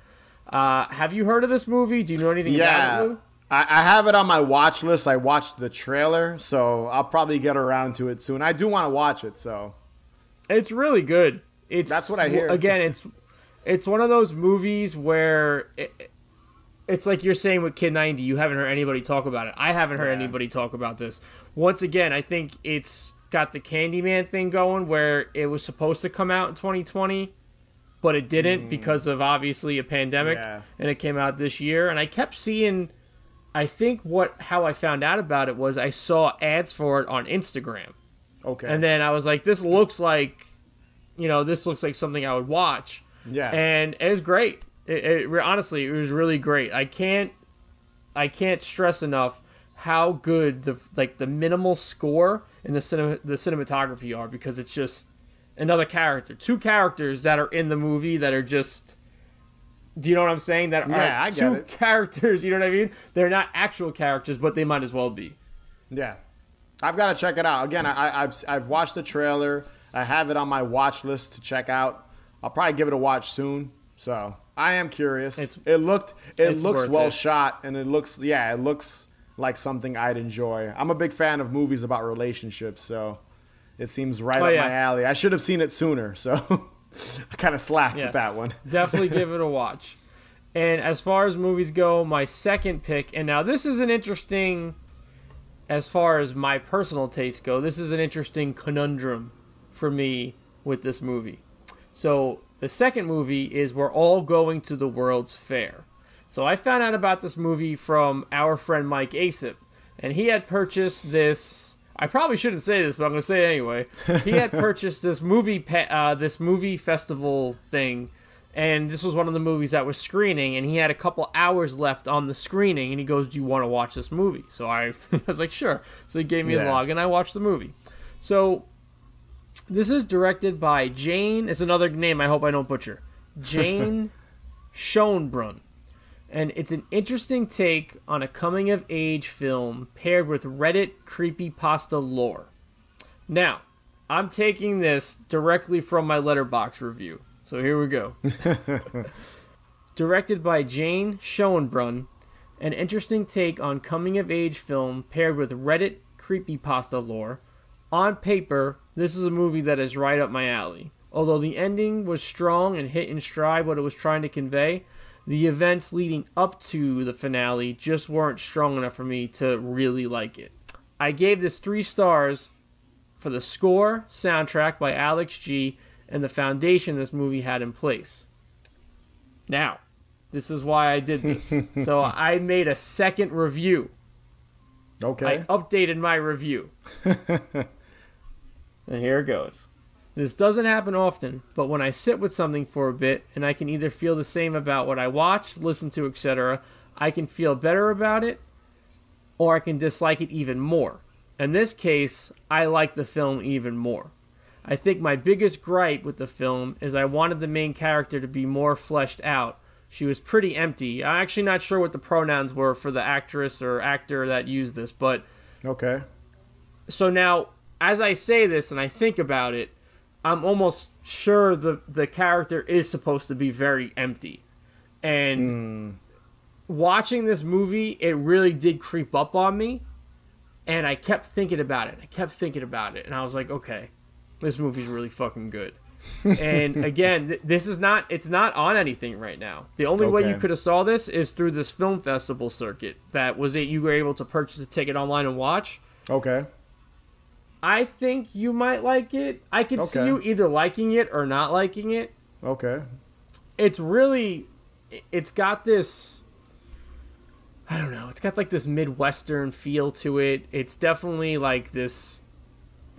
Uh, have you heard of this movie? Do you know anything about it? Yeah, Lou? I, I have it on my watch list. I watched the trailer, so I'll probably get around to it soon. I do want to watch it, so It's really good. It's That's what I hear. Again, it's it's one of those movies where it, it's like you're saying with Kid 90, you haven't heard anybody talk about it. I haven't heard Yeah. anybody talk about this. Once again, I think it's got the Candyman thing going where it was supposed to come out in 2020, but it didn't because of obviously a pandemic Mm. Yeah. and it came out this year and I kept seeing I think what how I found out about it was I saw ads for it on Instagram. okay. And then I was like, this looks like, you know, this looks like something I would watch. Yeah, And it was great. It, it honestly, it was really great. I can't, I can't stress enough how good the like the minimal score and the cinema, the cinematography are because it's just another character, two characters that are in the movie that are just. Do you know what I'm saying? That Yeah, are I get two it. <laughs> characters. You know what I mean? They're not actual characters, but they might as well be. Yeah, I've got to check it out. Again, I, I've I've watched the trailer. I have it on my watch list to check out. I'll probably give it a watch soon. So I am curious. It's- it looked it looks well it. shot, and it looks yeah, it looks like something I'd enjoy. I'm a big fan of movies about relationships, so it seems right Oh, up yeah. my alley. I should have seen it sooner, <laughs> so I kind of slacked with that one. <laughs> Definitely give it a watch. And as far as movies go, my second pick, and now this is an interesting, as far as my personal taste go, this is an interesting conundrum for me with this movie. So the second movie is We're All Going to the World's Fair. So I found out about this movie from our friend Mike Asip, and he had purchased this. I probably shouldn't say this, but I'm going to say it anyway. <laughs> He had purchased this movie, pe- uh, this movie festival thing, and this was one of the movies that was screening, and he had a couple hours left on the screening, and he goes, "Do you want to watch this movie?" So I, <laughs> I was like, "Sure." So he gave me his log, and I watched the movie. So this is directed by Jane. It's another name I hope I don't butcher. <laughs> Jane Schoenbrun. And it's an interesting take on a coming of age film paired with Reddit creepypasta lore. Now, I'm taking this directly from my Letterboxd review. So here we go. <laughs> Directed by Jane Schoenbrun, an interesting take on coming of age film paired with Reddit creepypasta lore. On paper, this is a movie that is right up my alley. Although the ending was strong and hit in stride what it was trying to convey, the events leading up to the finale just weren't strong enough for me to really like it. I gave this three stars for the score, soundtrack by Alex G, and the foundation this movie had in place. Now, this is why I did this. <laughs> so I made a second review. Okay. I updated my review. <laughs> and here it goes. This doesn't happen often, but when I sit with something for a bit and I can either feel the same about what I watch, listen to, etc., I can feel better about it or I can dislike it even more. In this case, I like the film even more. I think my biggest gripe with the film is I wanted the main character to be more fleshed out. She was pretty empty. I'm actually not sure what the pronouns were for the actress or actor that used this, but Okay. so now as I say this and I think about it, I'm almost sure the the character is supposed to be very empty. And watching this movie, it really did creep up on me. And I kept thinking about it. I kept thinking about it. And I was like, okay, this movie's really fucking good. <laughs> and again, th- this is not it's not on anything right now. The only way you could have saw this is through this film festival circuit that was it you were able to purchase a ticket online and watch. Okay. I think you might like it. I could see you either liking it or not liking it. Okay. It's really, it's got this, I don't know, it's got like this Midwestern feel to it. It's definitely like this,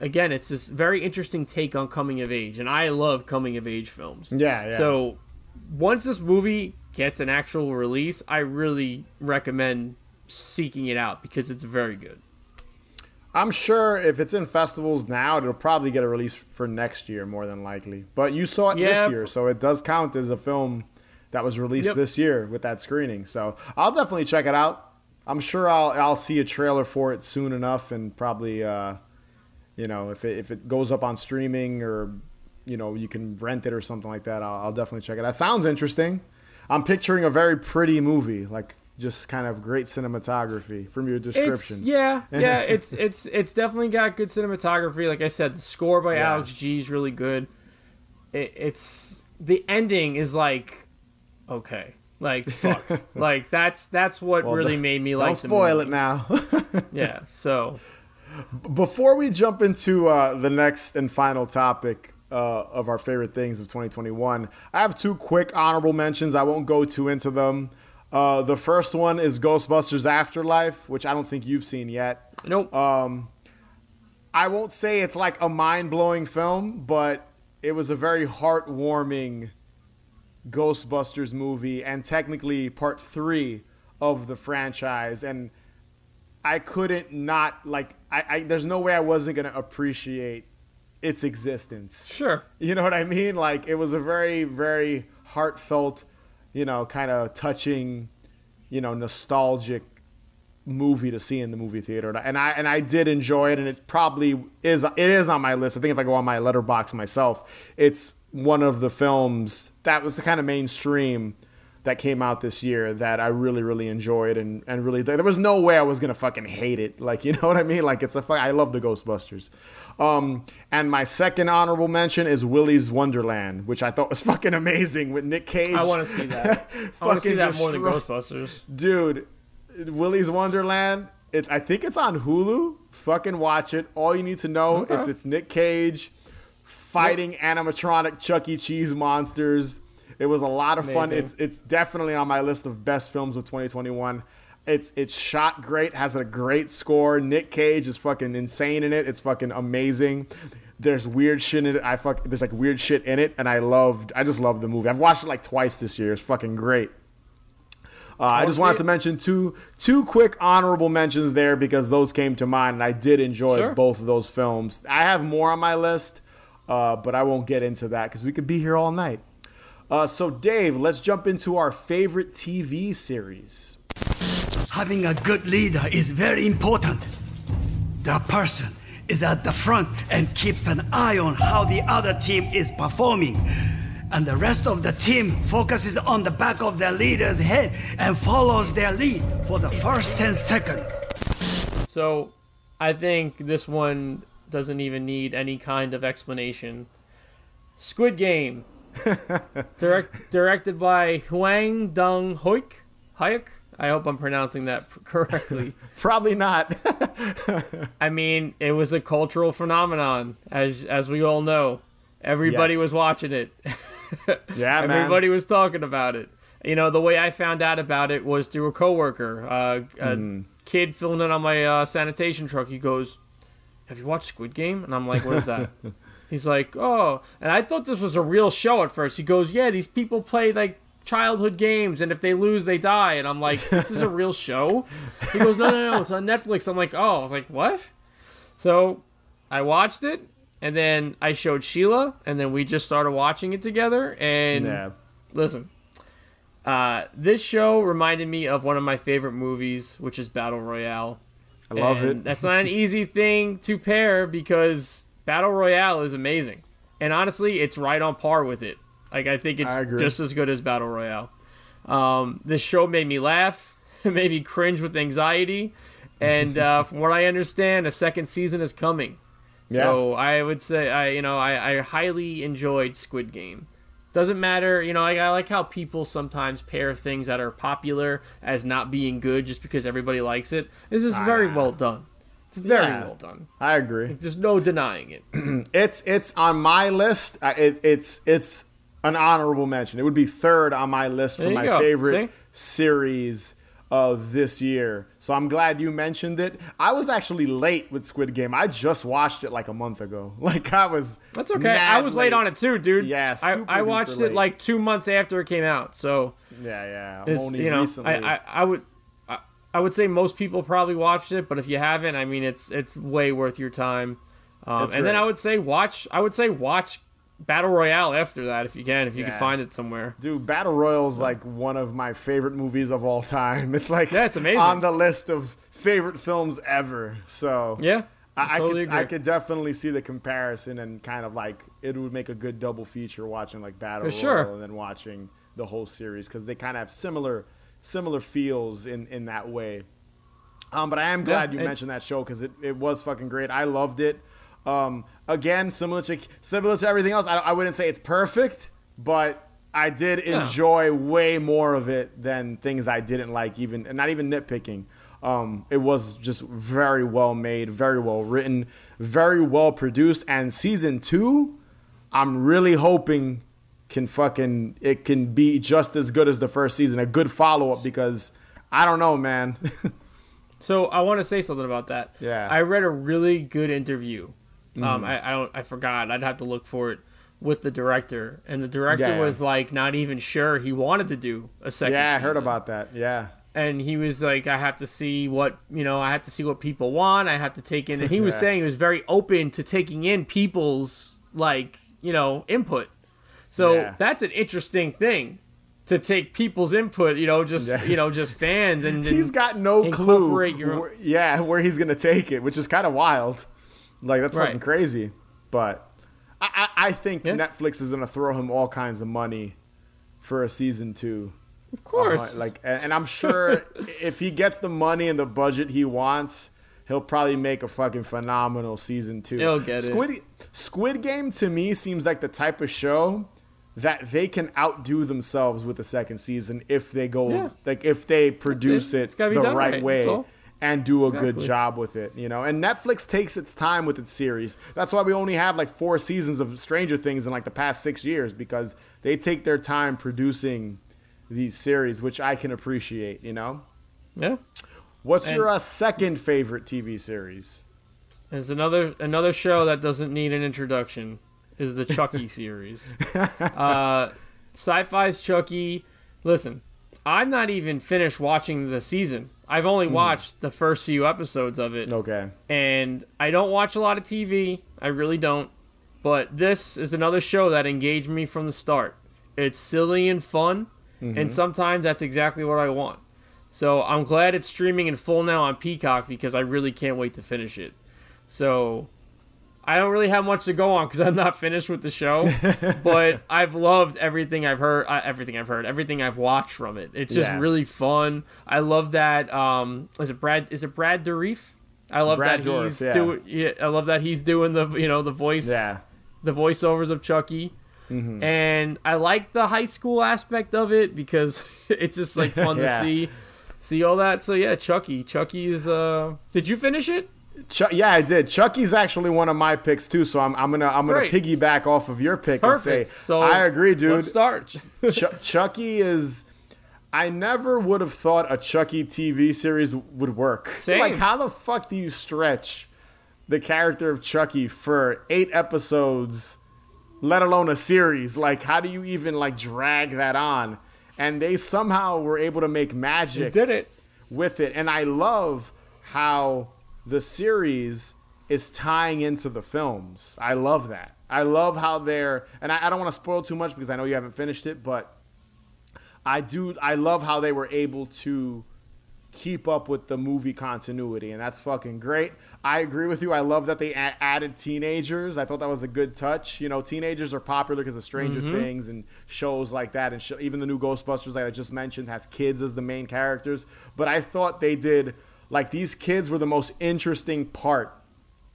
again, it's this very interesting take on coming of age. And I love coming of age films. Yeah, yeah. So once this movie gets an actual release, I really recommend seeking it out because it's very good. I'm sure if it's in festivals now, it'll probably get a release for next year, more than likely. But you saw it Yeah. this year, so it does count as a film that was released Yep. this year with that screening. So I'll definitely check it out. I'm sure I'll I'll see a trailer for it soon enough, and probably uh, you know if it if it goes up on streaming or you know you can rent it or something like that, I'll, I'll definitely check it. out. Sounds interesting. I'm picturing a very pretty movie, like just kind of great cinematography from your description. It's yeah, yeah. <laughs> It's it's it's definitely got good cinematography. Like I said, the score by Yeah. Alex G is really good. It, it's the ending is like okay, like fuck, <laughs> like that's that's what Well, really made me like. Don't spoil it now. <laughs> Yeah. So Before we jump into uh, the next and final topic uh, of our favorite things of 2021, I have two quick honorable mentions. I won't go too into them. Uh, the first one is Ghostbusters Afterlife, which I don't think you've seen yet. nope. I won't say it's like a mind blowing film, but it was a very heartwarming Ghostbusters movie, and technically part three of the franchise. And I couldn't not like. I, I there's no way I wasn't gonna appreciate its existence. sure. You know what I mean? Like it was a very, very heartfelt, you know, kind of touching, you know, nostalgic movie to see in the movie theater. And I and I did enjoy it and it probably is it is on my list. I think if I go on my Letterboxd myself, it's one of the films that was the kind of mainstream that came out this year that I really, really enjoyed and, and really there was no way I was gonna fucking hate it. <laughs> Like you know what I mean? Like it's a fu- I love the Ghostbusters. Um, and my second honorable mention is Willy's Wonderland, which I thought was <laughs> fucking amazing with Nick Cage. I want to see that. <laughs> I want to see that more than Ghostbusters. dude willy's wonderland it's i think it's on hulu fucking watch it all you need to know it's it's nick cage fighting animatronic chuck e cheese monsters it was a lot of fun. It's it's definitely on my list of best films of 2021 it's it's shot great has a great score. Nick cage is fucking insane in it. It's fucking amazing. There's weird shit in it. I fuck there's like weird shit in it and i loved i just love the movie. I've watched it like twice this year. It's fucking great. Uh, I just wanted it. to mention two two quick honorable mentions there because those came to mind, and I did enjoy Sure. both of those films. I have more on my list, uh, but I won't get into that because we could be here all night. Uh, so, Dave, let's jump into our favorite TV series. Having a good leader is very important. The person is at the front and keeps an eye on how the other team is performing. And the rest of the team focuses on the back of their leader's head and follows their lead for the first 10 seconds. So I think this one doesn't even need any kind of explanation. Squid Game. <laughs> Direct, directed by Huang Dong Hoik. Hayek? I hope I'm pronouncing that correctly. <laughs> Probably not. <laughs> I mean, it was a cultural phenomenon, as as we all know. Everybody Yes. was watching it. yeah, man. Everybody was talking about it. You know, the way I found out about it was through a coworker, uh, a Mm. kid filling in on my uh, sanitation truck. He goes, "Have you watched Squid Game?" And I'm like, "What is that?" He's like, oh, and I thought this was a real show at first. He goes, yeah, these people play like childhood games, and if they lose, they die. And I'm like, this is a <laughs> real show. He goes, no, no, no, it's on Netflix. I'm like, oh, I was like, what? So I watched it, and then I showed Sheila, and then we just started watching it together. And Yeah. listen, uh, this show reminded me of one of my favorite movies, which is Battle Royale. I love And it. That's not an easy thing to pair because Battle Royale is amazing. And honestly, it's right on par with it. Like I think it's I just as good as Battle Royale. Um, this show made me laugh, it <laughs> made me cringe with anxiety, and uh, from what I understand, a second season is coming. So I would say I you know I, I highly enjoyed Squid Game. Doesn't matter, you know. I, I like how people sometimes pair things that are popular as not being good just because everybody likes it. This is very well done. It's very Yeah. well done. I agree. There's no denying it. <clears throat> It's it's on my list. It, it's it's an honorable mention. It would be third on my list for my go. favorite See? series of this year. So I'm glad you mentioned it. I was actually late with Squid Game. I just watched it like a month ago. <laughs> Like I was. That's okay. I was late on it too, dude. Yeah, I, I watched late. it like two months after it came out. So Yeah, yeah. Only you know, recently. I, I, I would. I, I would say most people probably watched it, but if you haven't, I mean, it's it's way worth your time. Um, and then. I would say watch. I would say watch Battle Royale after that if you can, if you Yeah. can find it somewhere. Dude, Battle Royale's like one of my favorite movies of all time. <laughs> It's like Yeah, it's amazing. on the list of favorite films ever. So Yeah, I, I totally could I could definitely see the comparison and kind of like it would make a good double feature watching like Battle For Royale sure. and then watching the whole series because they kind of have similar similar feels in in that way. Um, but I am glad you and- mentioned that show because it, it was fucking great. I loved it. Um, again, similar to similar to everything else, I, I wouldn't say it's perfect, but I did enjoy way more of it than things I didn't like. Even and not even nitpicking. Um, it was just very well made, very well written, very well produced. And season two, I'm really hoping can fucking it can be just as good as the first season, a good follow up because I don't know, man. <laughs> So I want to say something about that. Yeah. I read a really good interview. Mm-hmm. Um, I, I don't, I forgot. I'd have to look for it with the director, and the director Yeah, was like not even sure he wanted to do a second. yeah, I heard about that. Yeah. and he was like, I have to see what you know, I have to see what people want. I have to take in, and he <laughs> was Yeah. saying he was very open to taking in people's like you know input. So Yeah. that's an interesting thing to take people's input. You know, just Yeah. you know, just fans and, <laughs> and He's got no clue. where- yeah, where he's gonna take it, which is kind of wild. Like that's Right. fucking crazy. But I, I, I think Yeah. Netflix is gonna throw him all kinds of money for a season two. of course, Uh, like, and and I'm sure <laughs> if he gets the money and the budget he wants, he'll probably make a fucking phenomenal season two. He'll get it. Squid Squid Game to me seems like the type of show that they can outdo themselves with the second season if they go Yeah. like if they produce it the right, right, way and do a good job with it, you know. And Netflix takes its time with its series. That's why we only have like four seasons of Stranger Things in like the past six years because they take their time producing these series, which I can appreciate, you know. yeah. What's And- your uh, second favorite TV series? There's another another show that doesn't need an introduction is the Chucky <laughs> series. Uh, Syfy's Chucky. Listen, I'm not even finished watching the season. I've only watched the first few episodes of it, Okay. and I don't watch a lot of TV. I really don't. But this is another show that engaged me from the start. It's silly and fun, and sometimes that's exactly what I want. So I'm glad it's streaming in full now on Peacock because I really can't wait to finish it. So I don't really have much to go on because I'm not finished with the show, <laughs> but I've loved everything I've heard, uh, everything I've heard, everything I've watched from it. It's just Yeah. really fun. I love that. Um, is it Brad? Is it Brad Dourif? I love Brad that Dourif, he's yeah. doing. Yeah, I love that he's doing the you know the voice Yeah. the voiceovers of Chucky. Mm-hmm. And I like the high school aspect of it because <laughs> it's just like fun to <laughs> see see all that. So yeah, Chucky. Chucky is uh Did you finish it? Ch- yeah, I did. Chucky's actually one of my picks too, so I'm, I'm gonna I'm gonna Great. piggyback off of your pick Perfect. and say so I agree, dude. Let's start. Ch- Chucky is. I never would have thought a Chucky TV series would work. Same. Like, how the fuck do you stretch the character of Chucky for eight episodes, let alone a series. Like, how do you even like drag that on? And they somehow were able to make magic Did it? with it. And I love how the series is tying into the films. I love that. I love how they're, and I, I don't want to spoil too much because I know you haven't finished it, but I do. I love how they were able to keep up with the movie continuity, and that's fucking great. I agree with you. I love that they a- added teenagers. I thought that was a good touch. You know, teenagers are popular because of Stranger mm-hmm. Things and shows like that, and sh- even the new Ghostbusters, like I just mentioned, has kids as the main characters. But I thought they did like these kids were the most interesting part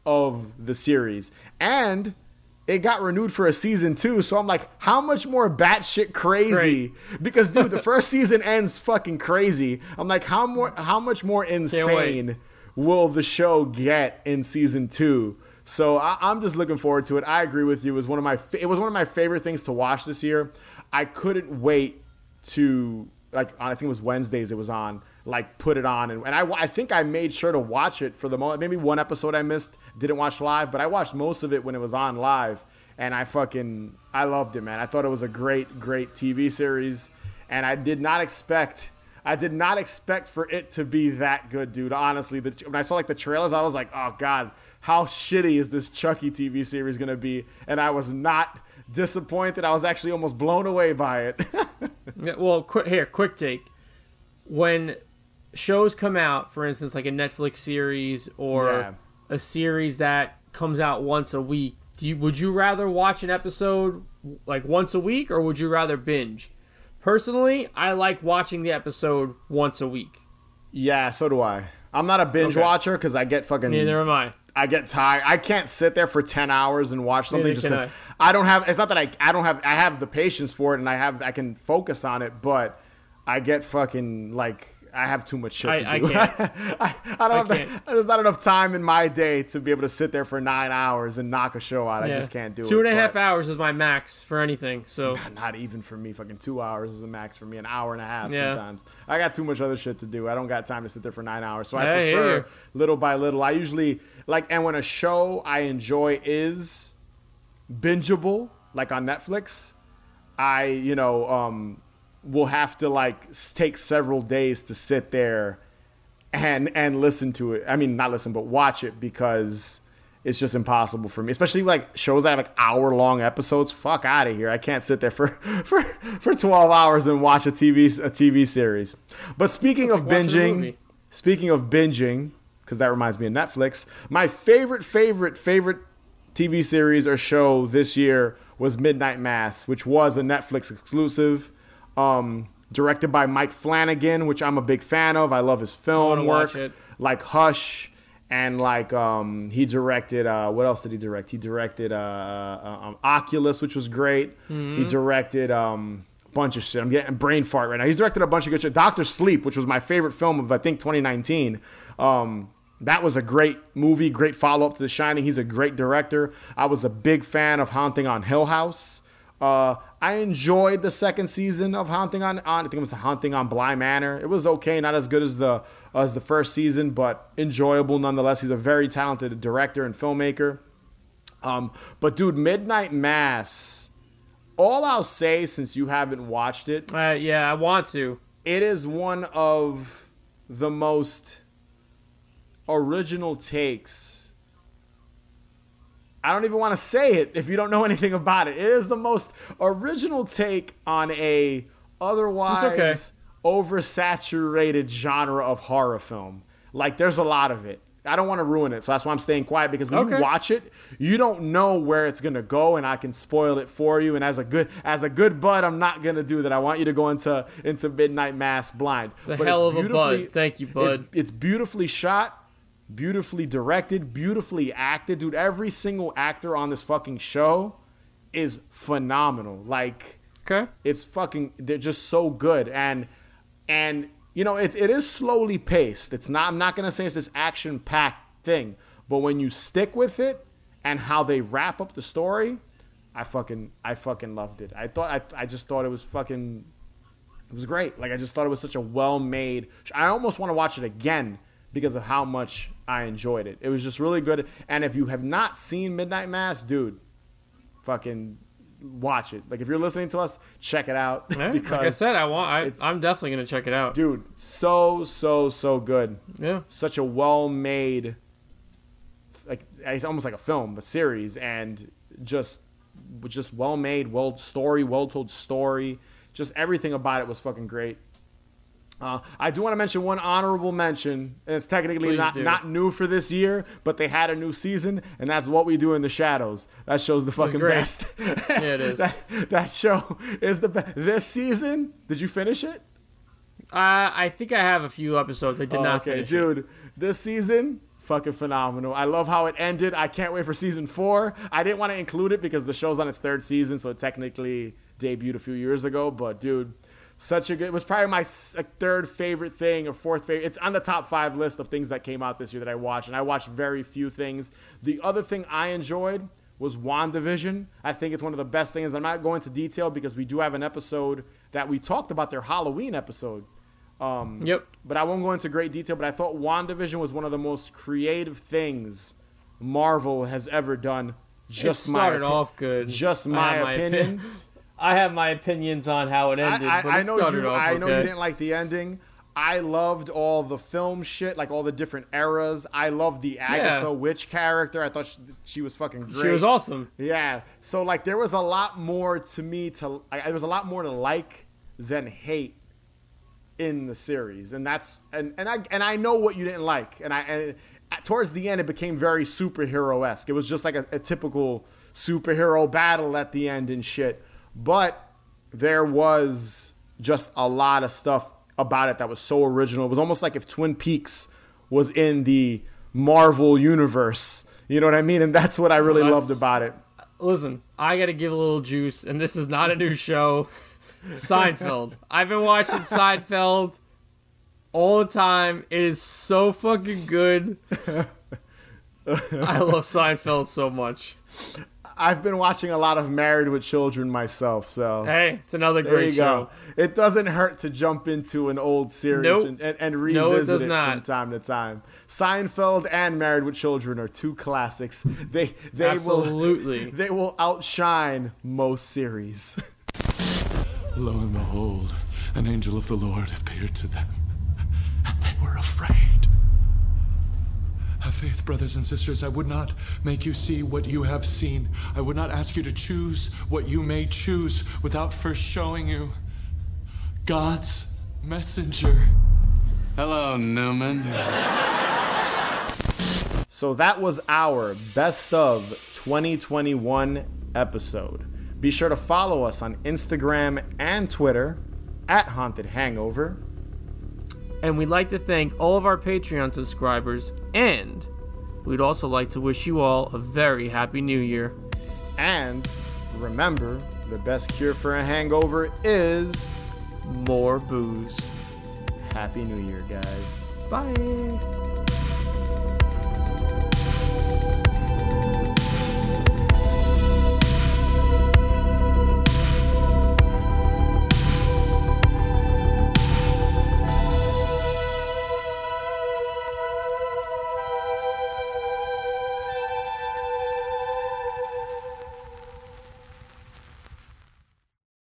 of the series, and it got renewed for a season two. So I'm like, how much more batshit crazy? <laughs> Because dude, the first season ends fucking crazy. I'm like, how more, how much more insane will the show get in season two? So I, I'm just looking forward to it. I agree with you. It was one of my, fa- it was one of my favorite things to watch this year. I couldn't wait to like I think it was Wednesdays it was on like put it on. And, and I, I think I made sure to watch it for the moment maybe one episode I missed didn't watch live but I watched most of it when it was on live. And I fucking I loved it man. I thought it was a great great TV series. And I did not expect I did not expect for it to be that good dude. Honestly the, when I saw like the trailers I was like oh god how shitty is this Chucky TV series gonna be? And I was not disappointed. I was actually almost blown away by it. <laughs> Yeah, well, qu- here, quick take. When shows come out, for instance, like a Netflix series or Yeah. a series that comes out once a week, do you, would you rather watch an episode like once a week or would you rather binge? Personally, I like watching the episode once a week. Yeah, so do I. I'm not a binge Okay. watcher because I get fucking. Neither am I. I get tired. I can't sit there for ten hours and watch something Neither just because I. don't have. It's not that I. I don't have. I have the patience for it and I have. I can focus on it, but I get fucking like. I have too much shit I- to I do. can't. <laughs> I, I don't I have. can't. The, there's not enough time in my day to be able to sit there for nine hours and knock a show out. I just can't do it. Two and a half hours is my max for anything. So <laughs> not even for me. Fucking two hours is the max for me. An hour and a half Yeah. sometimes. I got too much other shit to do. I don't got time to sit there for nine hours. So I prefer little by little. I usually like, and when a show I enjoy is bingeable, like on Netflix, I you know um, will have to like take several days to sit there and and listen to it. I mean, not listen, but watch it because it's just impossible for me. Especially like shows that have like hour long episodes. Fuck out of here! I can't sit there for <laughs> for for twelve hours and watch a TV a TV series. But speaking of like binging, speaking of binging, because that reminds me of Netflix. My favorite favorite favorite TV series or show this year was Midnight Mass, which was a Netflix exclusive. Um, directed by Mike Flanagan, which I'm a big fan of. I love his film work, like Hush, and like um, he directed. Uh, what else did he direct? He directed uh, uh, um, Oculus, which was great. He directed um, a bunch of shit. I'm getting brain fart right now. He's directed a bunch of good shit. Doctor Sleep, which was my favorite film of I think 2019. Um, that was a great movie, great follow up to The Shining. He's a great director. I was a big fan of Haunting on Hill House. Uh, I enjoyed the second season of Haunting on, on I think it was Haunting on Bly Manor. It was okay, not as good as the as the first season, but enjoyable nonetheless. He's a very talented director and filmmaker. Um, but dude, Midnight Mass. All I'll say, since you haven't watched it, uh, yeah, I want to. it is one of the most original takes. I don't even want to say it if you don't know <laughs> anything about it. It is the most original take on a otherwise okay. oversaturated genre of horror film. Like there's a lot of it. I don't want to ruin it, so that's why I'm staying quiet because when Okay. you watch it, you don't know where it's gonna go, and I can spoil it for you. And as a good as a good bud, I'm not gonna do that. I want you to go into into Midnight Mass blind. It's a hell of a bud. Thank you, It's, bud. it's beautifully shot, beautifully directed, beautifully acted, dude. Every single actor on this fucking show is phenomenal. Like Okay. it's fucking they're just so good and and you know it, it is slowly paced it's not i'm not gonna say it's this action packed thing but when you stick with it and how they wrap up the story i fucking i fucking loved it i thought i, I just thought it was fucking it was great like i just thought it was such a well made i almost want to watch it again because of how much I enjoyed it. It was just really good. And if you have not seen Midnight Mass, dude, fucking watch it. Like if you're listening to us, check it out Yeah, because <laughs> like I said, I want. I, I'm definitely gonna check it out. dude, so so so good. Yeah. Such a well-made like it's almost like a film, a series and just just well-made, well story, well-told story. Just everything about it was fucking great. Uh, I do want to mention one honorable mention, and it's technically Please not do. not new for this year, but they had a new season, and that's what we do in the shadows. That show's the fucking best. Yeah, it is. <laughs> that, that show is the best. This season, did you finish it? Uh, I think I have a few episodes. I did Oh, not okay, finish. it. dude. This season, fucking phenomenal. I love how it ended. I can't wait for season four. I didn't want to include it because the show's on its third season, so it technically debuted a few years ago. But dude, such a good. It was probably my third favorite thing or fourth favorite. It's on the top five list of things that came out this year that I watched, and I watched very few things. The other thing I enjoyed was WandaVision. I think it's one of the best things. I'm not going into detail because we do have an episode that we talked about their Halloween episode. Um, yep. But I won't go into great detail. But I thought WandaVision was one of the most creative things Marvel has ever done. Just it my opi- off good. Just my my opinion. opi- <laughs> I have my opinions on how it ended, I, but I know you. off I know you didn't like the ending. I loved all the film shit, like all the different eras. I loved the Agatha Yeah. Witch character. I thought she, she was fucking great. She was awesome. Yeah. So like there was a lot more to me to I, there was a lot more to like than hate in the series. And that's and and I and I know what you didn't like. And I and towards the end it became very superhero-esque. It was just like a, a typical superhero battle at the end and shit. But there was just a lot of stuff about it that was so original. It was almost like if Twin Peaks was in the Marvel universe. You know what I mean? And that's what I really Well, loved about it. Listen, I got to give a little juice, and this is not a new show. Seinfeld. I've been watching Seinfeld all the time. It is so fucking good. <laughs> I love Seinfeld so much. I've been watching a lot of Married with Children myself, so Hey, it's another there great you show. go. It doesn't hurt to jump into an old series Nope. and, and, and No, it revisit does it, not. from time to time. Seinfeld and Married with Children are two classics. They they Absolutely. will <laughs> they will outshine most series. <laughs> Lo and behold, an angel of the Lord appeared to them, and they were afraid. Have faith, brothers and sisters. I would not make you see what you have seen. I would not ask you to choose what you may choose without first showing you God's messenger. Hello, Newman. So that was our best of 2021 episode. Be sure to follow us on Instagram and Twitter at Haunted Hangover. And we'd like to thank all of our Patreon subscribers, and we'd also like to wish you all a very happy new year. And remember, the best cure for a hangover is More booze. Happy New Year, guys. Bye.